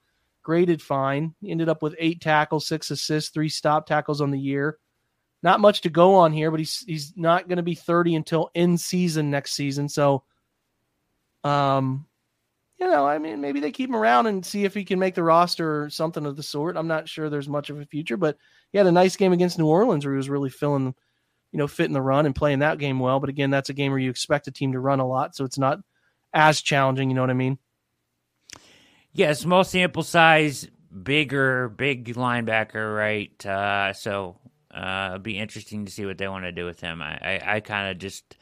graded fine. He ended up with eight tackles, six assists, three stop tackles on the year. Not much to go on here, but he's he's not going to be 30 until in season next season. So, um, you know, I mean, maybe they keep him around and see if he can make the roster or something of the sort. I'm not sure there's much of a future, but he had a nice game against New Orleans where he was really filling you know, fitting the run and playing that game well. But again, that's a game where you expect a team to run a lot, so it's not as challenging. You know what I mean? Yeah, small sample size, bigger, big linebacker, right? Uh, so uh, it'll be interesting to see what they want to do with him. I, I, I kind of just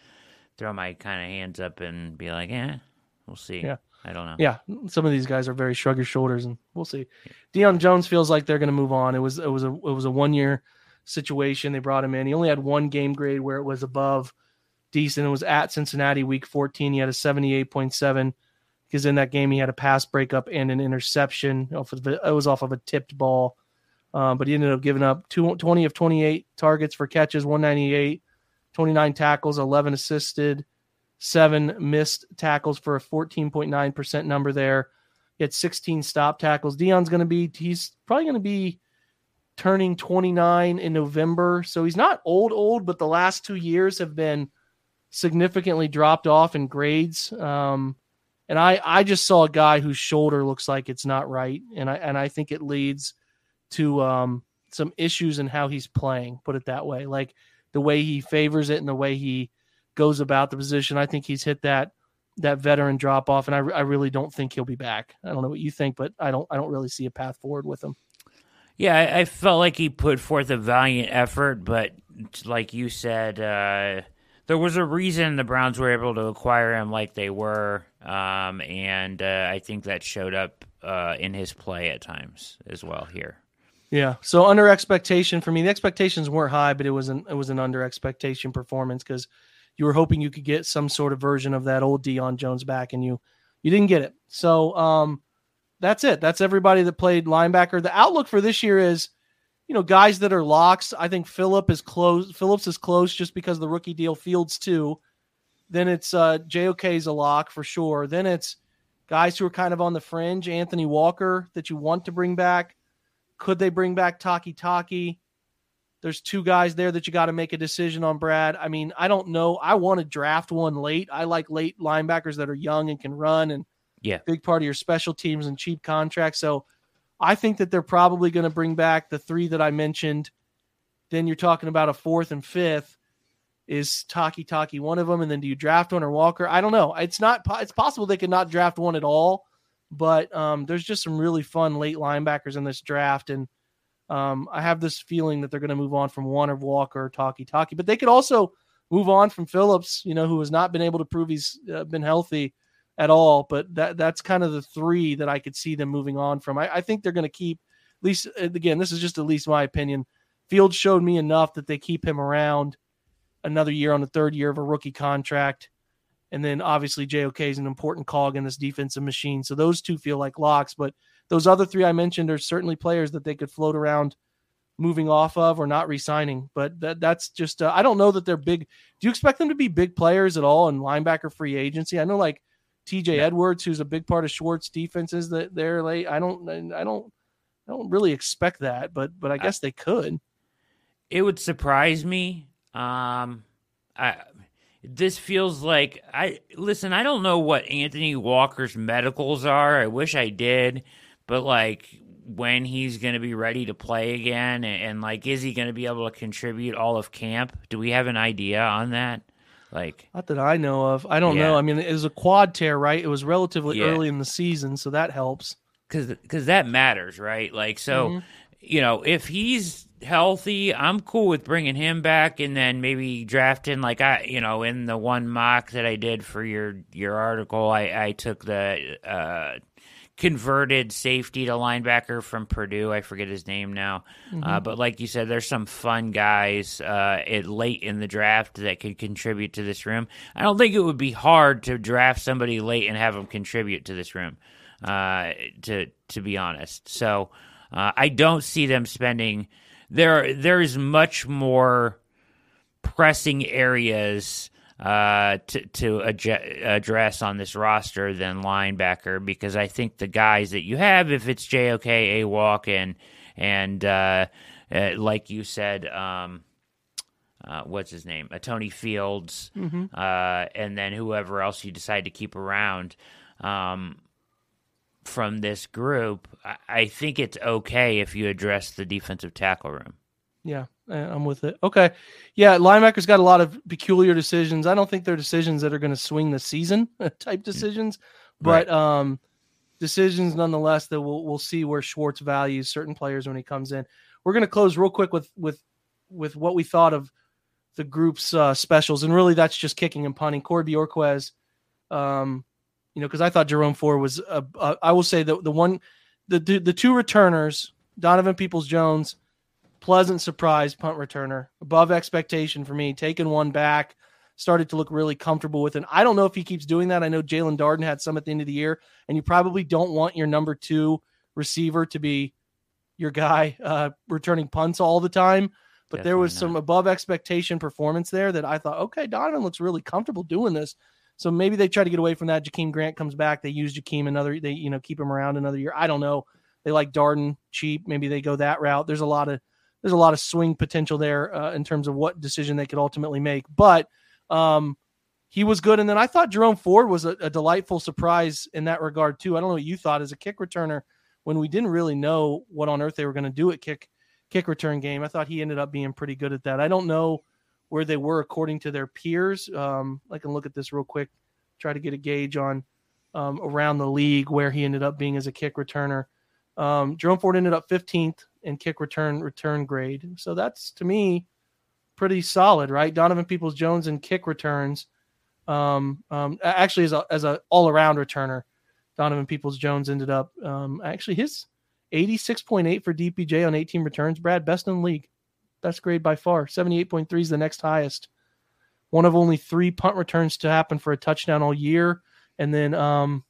throw my kind of hands up and be like, eh, we'll see. Yeah. I don't know. Yeah, some of these guys are very shrug your shoulders, and we'll see. Deion Jones feels like they're going to move on. It was it was a it was a one year situation. They brought him in. He only had one game grade where it was above decent. It was at Cincinnati week 14. He had a 78.7 because in that game he had a pass breakup and an interception. Off of the, it was off of a tipped ball, um, but he ended up giving up two, 20 of 28 targets for catches, 198, 29 tackles, 11 assisted seven missed tackles for a 14.9% number there. He had 16 stop tackles. Deion's going to be, he's probably going to be turning 29 in November. So he's not old, old, but the last two years have been significantly dropped off in grades. Um, and I, I just saw a guy whose shoulder looks like it's not right. And I, and I think it leads to um, some issues in how he's playing, put it that way. Like the way he favors it and the way he, goes about the position. I think he's hit that that veteran drop off, and I, I really don't think he'll be back. I don't know what you think, but I don't I don't really see a path forward with him. Yeah, I, I felt like he put forth a valiant effort, but like you said, uh, there was a reason the Browns were able to acquire him like they were, um, and uh, I think that showed up uh, in his play at times as well here. Yeah. So under expectation for me, the expectations weren't high, but it was an it was an under expectation performance because you were hoping you could get some sort of version of that old Deion Jones back, and you you didn't get it. So um, that's it. That's everybody that played linebacker. The outlook for this year is, you know, guys that are locks. I think Philip is close. Phillips is close just because the rookie deal. Fields too. Then it's uh, JOK's a lock for sure. Then it's guys who are kind of on the fringe. Anthony Walker that you want to bring back. Could they bring back Takitaki? There's two guys there that you got to make a decision on, Brad. I mean, I don't know. I want to draft one late. I like late linebackers that are young and can run and yeah, big part of your special teams and cheap contracts. So I think that they're probably going to bring back the three that I mentioned. Then you're talking about a fourth and fifth. Is Takitaki one of them? And then do you draft one or Walker? I don't know. It's not. It's possible they could not draft one at all. But um, there's just some really fun late linebackers in this draft, and um, I have this feeling that they're going to move on from one of Walker or Takitaki, but they could also move on from Phillips, you know, who has not been able to prove he's uh, been healthy at all. But that that's kind of the three that I could see them moving on from. I, I think they're going to keep at least again. This is just at least my opinion. Fields showed me enough that they keep him around another year on the third year of a rookie contract. And then obviously JOK is an important cog in this defensive machine. So those two feel like locks, but those other three I mentioned are certainly players that they could float around moving off of or not resigning. But that that's just uh, I don't know that they're big. Do you expect them to be big players at all in linebacker free agency? I know like TJ Edwards, who's a big part of Schwartz defenses that they're late. I don't I don't I don't really expect that, but but I guess they could. It would surprise me. Um I this feels like I listen, I don't know what Anthony Walker's medicals are. I wish I did but like when he's going to be ready to play again and, and like is he going to be able to contribute all of camp do we have an idea on that like not that i know of i don't Yeah. know i mean it was a quad tear right it was relatively Yeah. early in the season so that helps because because that matters right like so Mhm. you know if he's healthy i'm cool with bringing him back and then maybe drafting like i you know in the one mock that i did for your your article i i took the uh converted safety to linebacker from Purdue. I forget his name now, uh, but like you said, there's some fun guys uh, it, late in the draft that could contribute to this room. I don't think it would be hard to draft somebody late and have them contribute to this room. Uh, to to be honest, so uh, I don't see them spending. There there is much more pressing areas uh, to to adje- address on this roster than linebacker because I think the guys that you have, if it's JOK, A Walk, and and uh, uh, like you said, um, uh, what's his name, uh, Tony Fields, uh, and then whoever else you decide to keep around. Um, from this group, I, I think it's okay if you address the defensive tackle room. Yeah, I'm with it. Okay. Yeah, linebackers got a lot of peculiar decisions. I don't think they're decisions that are going to swing the season type decisions, but right. um, decisions nonetheless that we'll we'll see where Schwartz values certain players when he comes in. We're going to close real quick with with with what we thought of the group's uh, specials, and really that's just kicking and punting. Corey Bojorquez, um, you know, because I thought Jerome Ford was, a, a, I will say the the one, the the two returners, Donovan Peoples Jones, pleasant surprise punt returner, above expectation for me, taking one back, started to look really comfortable with it. I don't know if he keeps doing that. I know Jaelon Darden had some at the end of the year, and you probably don't want your number two receiver to be your guy uh, returning punts all the time. But Definitely there was not. some above expectation performance there that I thought, okay, Donovan looks really comfortable doing this. So maybe they try to get away from that. Jakeem Grant comes back. They use Jakeem another. They you know keep him around another year. I don't know. They like Darden cheap. Maybe they go that route. There's a lot of there's a lot of swing potential there uh, in terms of what decision they could ultimately make. But um, he was good. And then I thought Jerome Ford was a, a, delightful surprise in that regard too. I don't know what you thought as a kick returner when we didn't really know what on earth they were going to do at kick kick return game. I thought he ended up being pretty good at that. I don't know where they were according to their peers. Um, I can look at this real quick, try to get a gauge on um, around the league where he ended up being as a kick returner. Um, Jerome Ford ended up 15th in kick return return grade, so that's to me pretty solid, right? Donovan Peoples Jones in kick returns, um, um, actually as a as a all around returner, Donovan Peoples Jones ended up um, actually his 86.8 for DPJ on 18 returns. Brad, best in the league. Best grade by far. 78.3 is the next highest. One of only three punt returns to happen for a touchdown all year. And then um,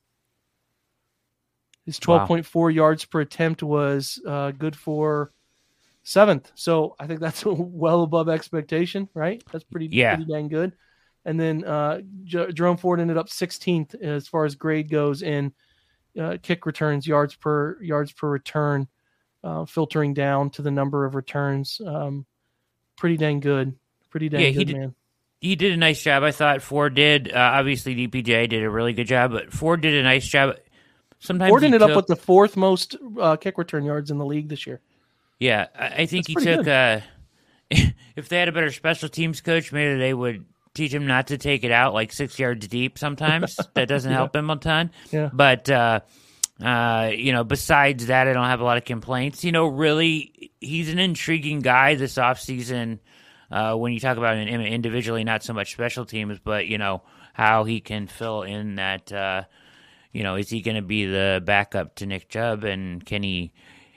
his 12.4 wow. yards per attempt was uh, good for seventh. So I think that's well above expectation, right? That's pretty, yeah. pretty dang good. And then uh, J- Jerome Ford ended up 16th as far as grade goes in uh, kick returns, yards per yards per return, uh, filtering down to the number of returns. Um, pretty dang good. Pretty dang yeah, good, he did, man. He did a nice job. I thought Ford did. Uh, obviously, DPJ did a really good job, but Ford did a nice job. Sometimes Ford ended took, up with the fourth most uh, kick return yards in the league this year. Yeah, I, I think That's he took. Uh, if they had a better special teams coach, maybe they would teach him not to take it out like six yards deep sometimes. that doesn't yeah. help him a ton. Yeah. But uh, you know, besides that, I don't have a lot of complaints. You know, really, he's an intriguing guy this offseason. Uh, when you talk about him individually, not so much special teams, but you know how he can fill in that. Uh, you know, is he going to be the backup to Nick Chubb, and can he,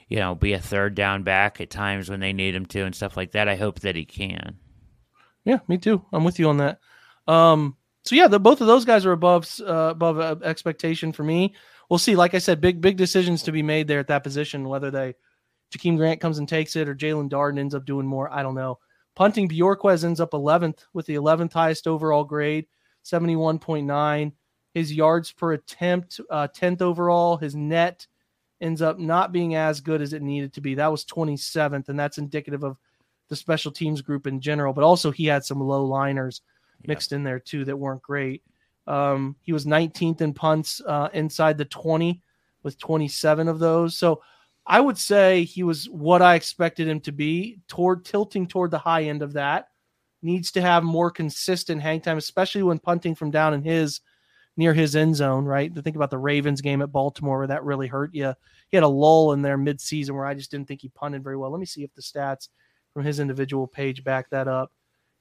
you know, be a third down back at times when they need him to, and stuff like that? I hope that he can. Yeah, me too. I'm with you on that. Um, so yeah, the, both of those guys are above uh, above uh, expectation for me. We'll see. Like I said, big big decisions to be made there at that position. Whether they Jakeem Grant comes and takes it or Jaelon Darden ends up doing more, I don't know. Punting Bojorquez ends up 11th with the 11th highest overall grade, 71.9. His yards per attempt, uh, 10th overall. His net ends up not being as good as it needed to be. That was 27th, and that's indicative of the special teams group in general, but also he had some low liners mixed in there too that weren't great. Um, he was 19th in punts uh, inside the 20 with 27 of those. So I would say he was what I expected him to be, toward tilting toward the high end of that. Needs to have more consistent hang time, especially when punting from down in his near his end zone, right? To think about the Ravens game at Baltimore where that really hurt you. He had a lull in there mid-season where I just didn't think he punted very well. Let me see if the stats from his individual page back that up.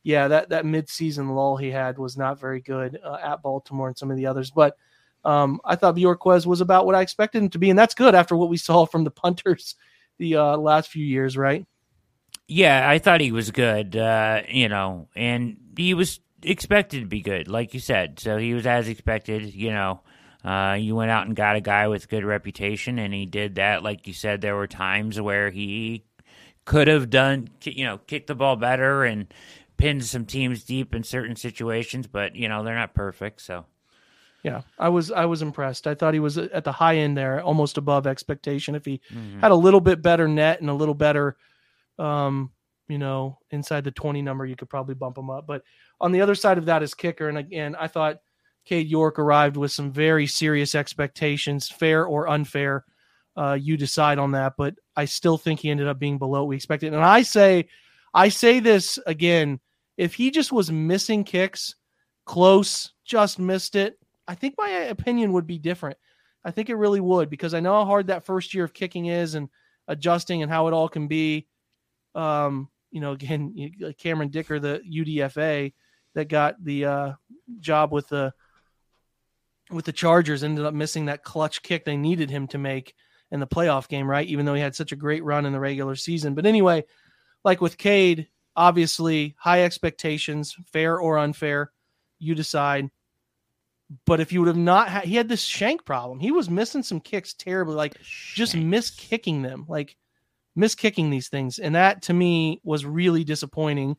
Yeah, that that midseason lull he had was not very good uh, at Baltimore and some of the others, but um, I thought Bojorquez was about what I expected him to be, and that's good after what we saw from the punters the uh, last few years, right? Yeah, I thought he was good, uh, you know, and he was expected to be good, like you said. So he was as expected, you know. Uh, you went out and got a guy with good reputation, and he did that. Like you said, there were times where he could have done, you know, kicked the ball better and pinned some teams deep in certain situations, but you know they're not perfect. So, yeah, I was I was impressed. I thought he was at the high end there, almost above expectation. If he mm-hmm. had a little bit better net and a little better, um, you know, inside the twenty number, you could probably bump him up. But on the other side of that is kicker, and again, I thought Cade York arrived with some very serious expectations, fair or unfair. Uh, you decide on that, but I still think he ended up being below what we expected. And I say, I say this again. If he just was missing kicks, close, just missed it, I think my opinion would be different. I think it really would because I know how hard that first year of kicking is and adjusting and how it all can be. Um, you know, again, Cameron Dicker, the UDFA that got the uh, job with the with the Chargers, ended up missing that clutch kick they needed him to make in the playoff game, right? Even though he had such a great run in the regular season. But anyway, like with Cade, obviously high expectations, fair or unfair, you decide. But if you would have not had, he had this shank problem. He was missing some kicks terribly, like just miss kicking them, like miss kicking these things. And that to me was really disappointing.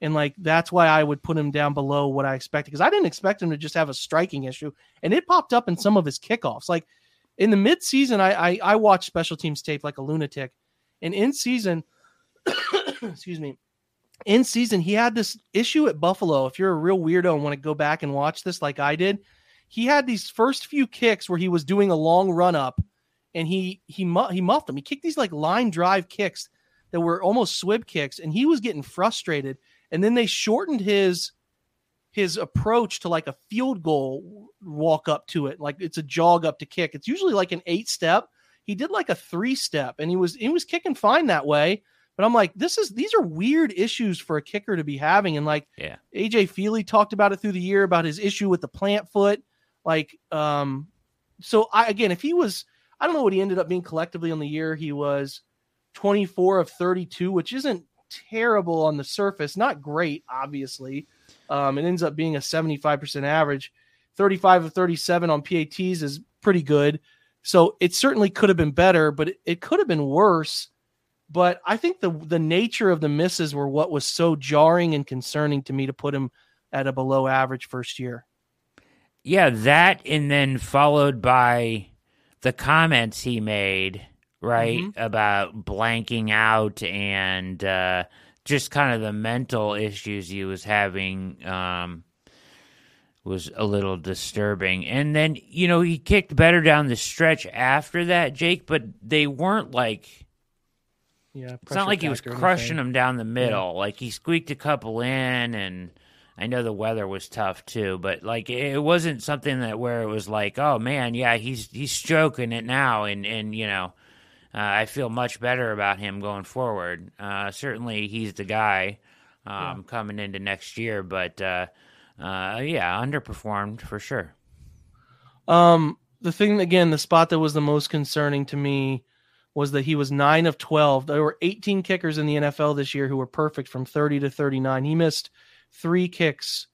And like that's why I would put him down below what I expected because I didn't expect him to just have a striking issue. And it popped up in some of his kickoffs. Like in the midseason, I I, I watched special teams tape like a lunatic. And in season, excuse me, in season, he had this issue at Buffalo. If you're a real weirdo and want to go back and watch this like I did, he had these first few kicks where he was doing a long run up and he he he muffed them. He kicked these like line drive kicks that were almost squib kicks and he was getting frustrated. And then they shortened his his approach to like a field goal walk up to it. Like it's a jog up to kick. It's usually like an 8 step. He did like a 3 step and he was he was kicking fine that way but I'm like, this is these are weird issues for a kicker to be having. And like yeah. AJ Feeley talked about it through the year about his issue with the plant foot. Like, um, so I again, if he was, I don't know what he ended up being collectively on the year. He was 24 of 32, which isn't terrible on the surface, not great, obviously. Um, it ends up being a 75% average. 35 of 37 on PATs is pretty good. So it certainly could have been better, but it, it could have been worse. But I think the the nature of the misses were what was so jarring and concerning to me to put him at a below average first year. Yeah, that and then followed by the comments he made, right, mm-hmm. about blanking out and uh, just kind of the mental issues he was having um, was a little disturbing. And then, you know, he kicked better down the stretch after that, Jake, but they weren't like yeah, it's not like he was crushing them down the middle. Yeah. Like he squeaked a couple in, and I know the weather was tough too. But like it wasn't something that where it was like, oh man, yeah, he's he's stroking it now, and and you know, uh, I feel much better about him going forward. Uh, certainly, he's the guy um, yeah. coming into next year, but uh, uh, yeah, underperformed for sure. Um, the thing again, the spot that was the most concerning to me was that he was 9 of 12. There were 18 kickers in the NFL this year who were perfect from 30 to 39. He missed 3 kicks,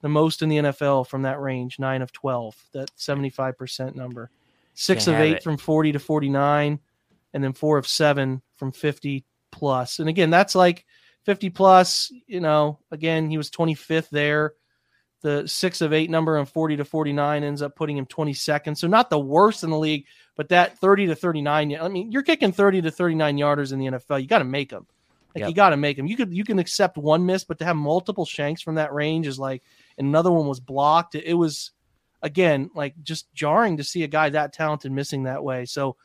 the most in the NFL from that range, 9 of 12, that 75% number. 6 Can't of 8 from 40 to 49 and then 4 of 7 from 50 plus. And again, that's like 50 plus, you know, again, he was 25th there. The 6 of 8 number on 40 to 49 ends up putting him 22nd. So not the worst in the league, but that 30 to 39, I mean, you're kicking 30 to 39 yarders in the NFL. You got to make them. Like yep. you got to make them. You could you can accept one miss, but to have multiple shanks from that range is like another one was blocked. It, it was again like just jarring to see a guy that talented missing that way. So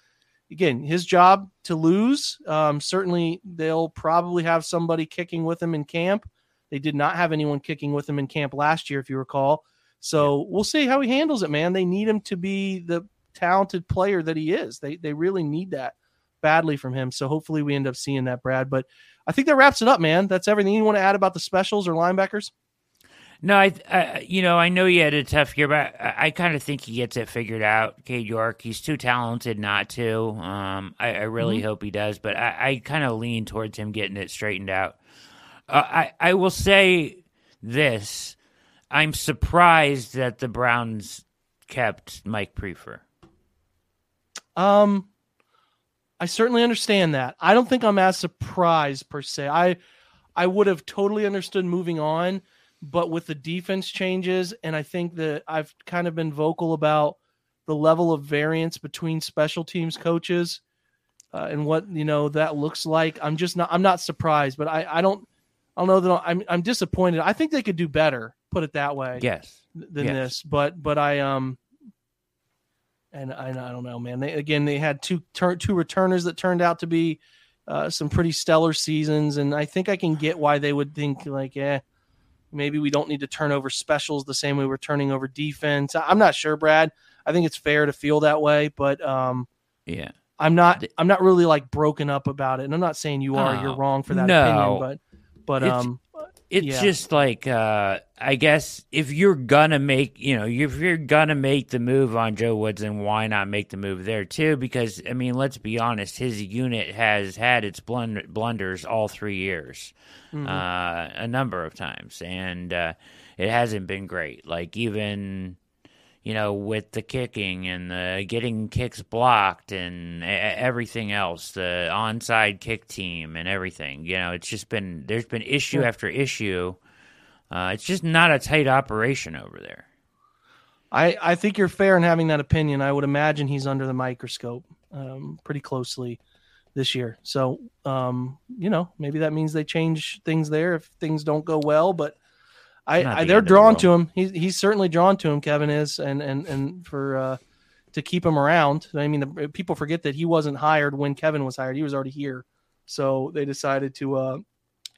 again, his job to lose. Um, certainly, they'll probably have somebody kicking with him in camp. They did not have anyone kicking with him in camp last year, if you recall. So we'll see how he handles it, man. They need him to be the talented player that he is. They they really need that badly from him. So hopefully we end up seeing that, Brad. But I think that wraps it up, man. That's everything you want to add about the specials or linebackers. No, I, I, you know, I know he had a tough year, but I, I kind of think he gets it figured out. Cade York, he's too talented not to. Um, I, I really mm-hmm. hope he does, but I, I kind of lean towards him getting it straightened out. Uh, I, I will say this: I'm surprised that the Browns kept Mike Priefer. Um, I certainly understand that. I don't think I'm as surprised per se. I I would have totally understood moving on, but with the defense changes, and I think that I've kind of been vocal about the level of variance between special teams coaches uh, and what you know that looks like. I'm just not. I'm not surprised, but I I don't. I don't know that I'm. I'm disappointed. I think they could do better. Put it that way. Yes. Than yes. this, but but I um and I, I don't know, man. They again they had two tur- two returners that turned out to be uh, some pretty stellar seasons, and I think I can get why they would think like, eh, maybe we don't need to turn over specials the same way we're turning over defense. I'm not sure, Brad. I think it's fair to feel that way, but um, yeah, I'm not. I'm not really like broken up about it, and I'm not saying you are. You're Oh, wrong for that no. opinion, but but It's- um, it's Yeah. just like uh I guess if you're gonna make you know if you're gonna make the move on Joe Woodson, why not make the move there too? Because I mean, let's be honest, his unit has had its blund- blunders all three years, mhm. uh, a number of times, and uh, it hasn't been great. Like even you know with the kicking and the getting kicks blocked and everything else, the onside kick team and everything. You know, it's just been there's been issue after issue. Uh, it's just not a tight operation over there. I, I think you're fair in having that opinion. I would imagine he's under the microscope um, pretty closely this year. So, um, you know, maybe that means they change things there if things don't go well. But I, I they're the drawn to him. He's he's certainly drawn to him. Kevin is, and and and for uh, to keep him around. I mean, the, people forget that he wasn't hired when Kevin was hired. He was already here, so they decided to uh,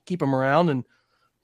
keep him around and.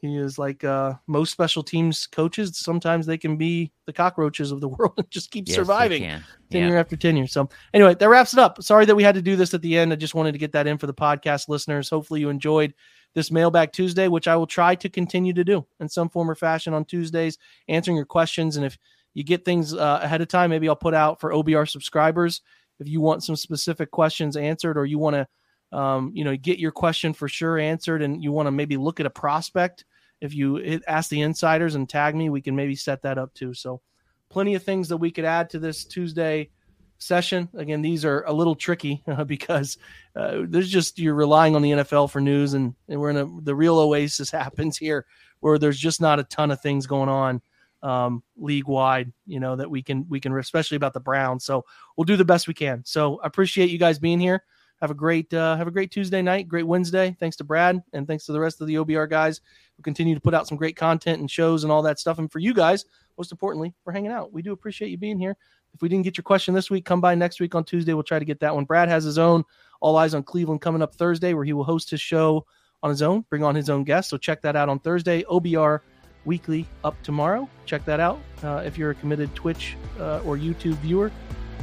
He is like uh, most special teams coaches. Sometimes they can be the cockroaches of the world and just keep Yes, surviving can. tenure Yeah. after tenure. So anyway, that wraps it up. Sorry that we had to do this at the end. I just wanted to get that in for the podcast listeners. Hopefully you enjoyed this mailbag Tuesday, which I will try to continue to do in some form or fashion on Tuesdays, answering your questions. And if you get things uh, ahead of time, maybe I'll put out for OBR subscribers. If you want some specific questions answered, or you want to, um, you know, get your question for sure answered, and you want to maybe look at a prospect, if you hit, ask the insiders and tag me, we can maybe set that up too. So plenty of things that we could add to this Tuesday session. Again, these are a little tricky uh, because uh, there's just you're relying on the NFL for news, and, and we're in a the real oasis happens here where there's just not a ton of things going on um, league wide. You know that we can we can especially about the Browns. So we'll do the best we can. So I appreciate you guys being here. Have a great uh, have a great Tuesday night, great Wednesday. Thanks to Brad and thanks to the rest of the OBR guys. We'll continue to put out some great content and shows and all that stuff. And for you guys, most importantly, for hanging out. We do appreciate you being here. If we didn't get your question this week, come by next week on Tuesday. We'll try to get that one. Brad has his own All Eyes on Cleveland coming up Thursday, where he will host his show on his own, bring on his own guests. So check that out on Thursday. OBR Weekly up tomorrow. Check that out uh, if you're a committed Twitch uh, or YouTube viewer.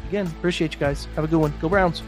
Again, appreciate you guys. Have a good one. Go Browns.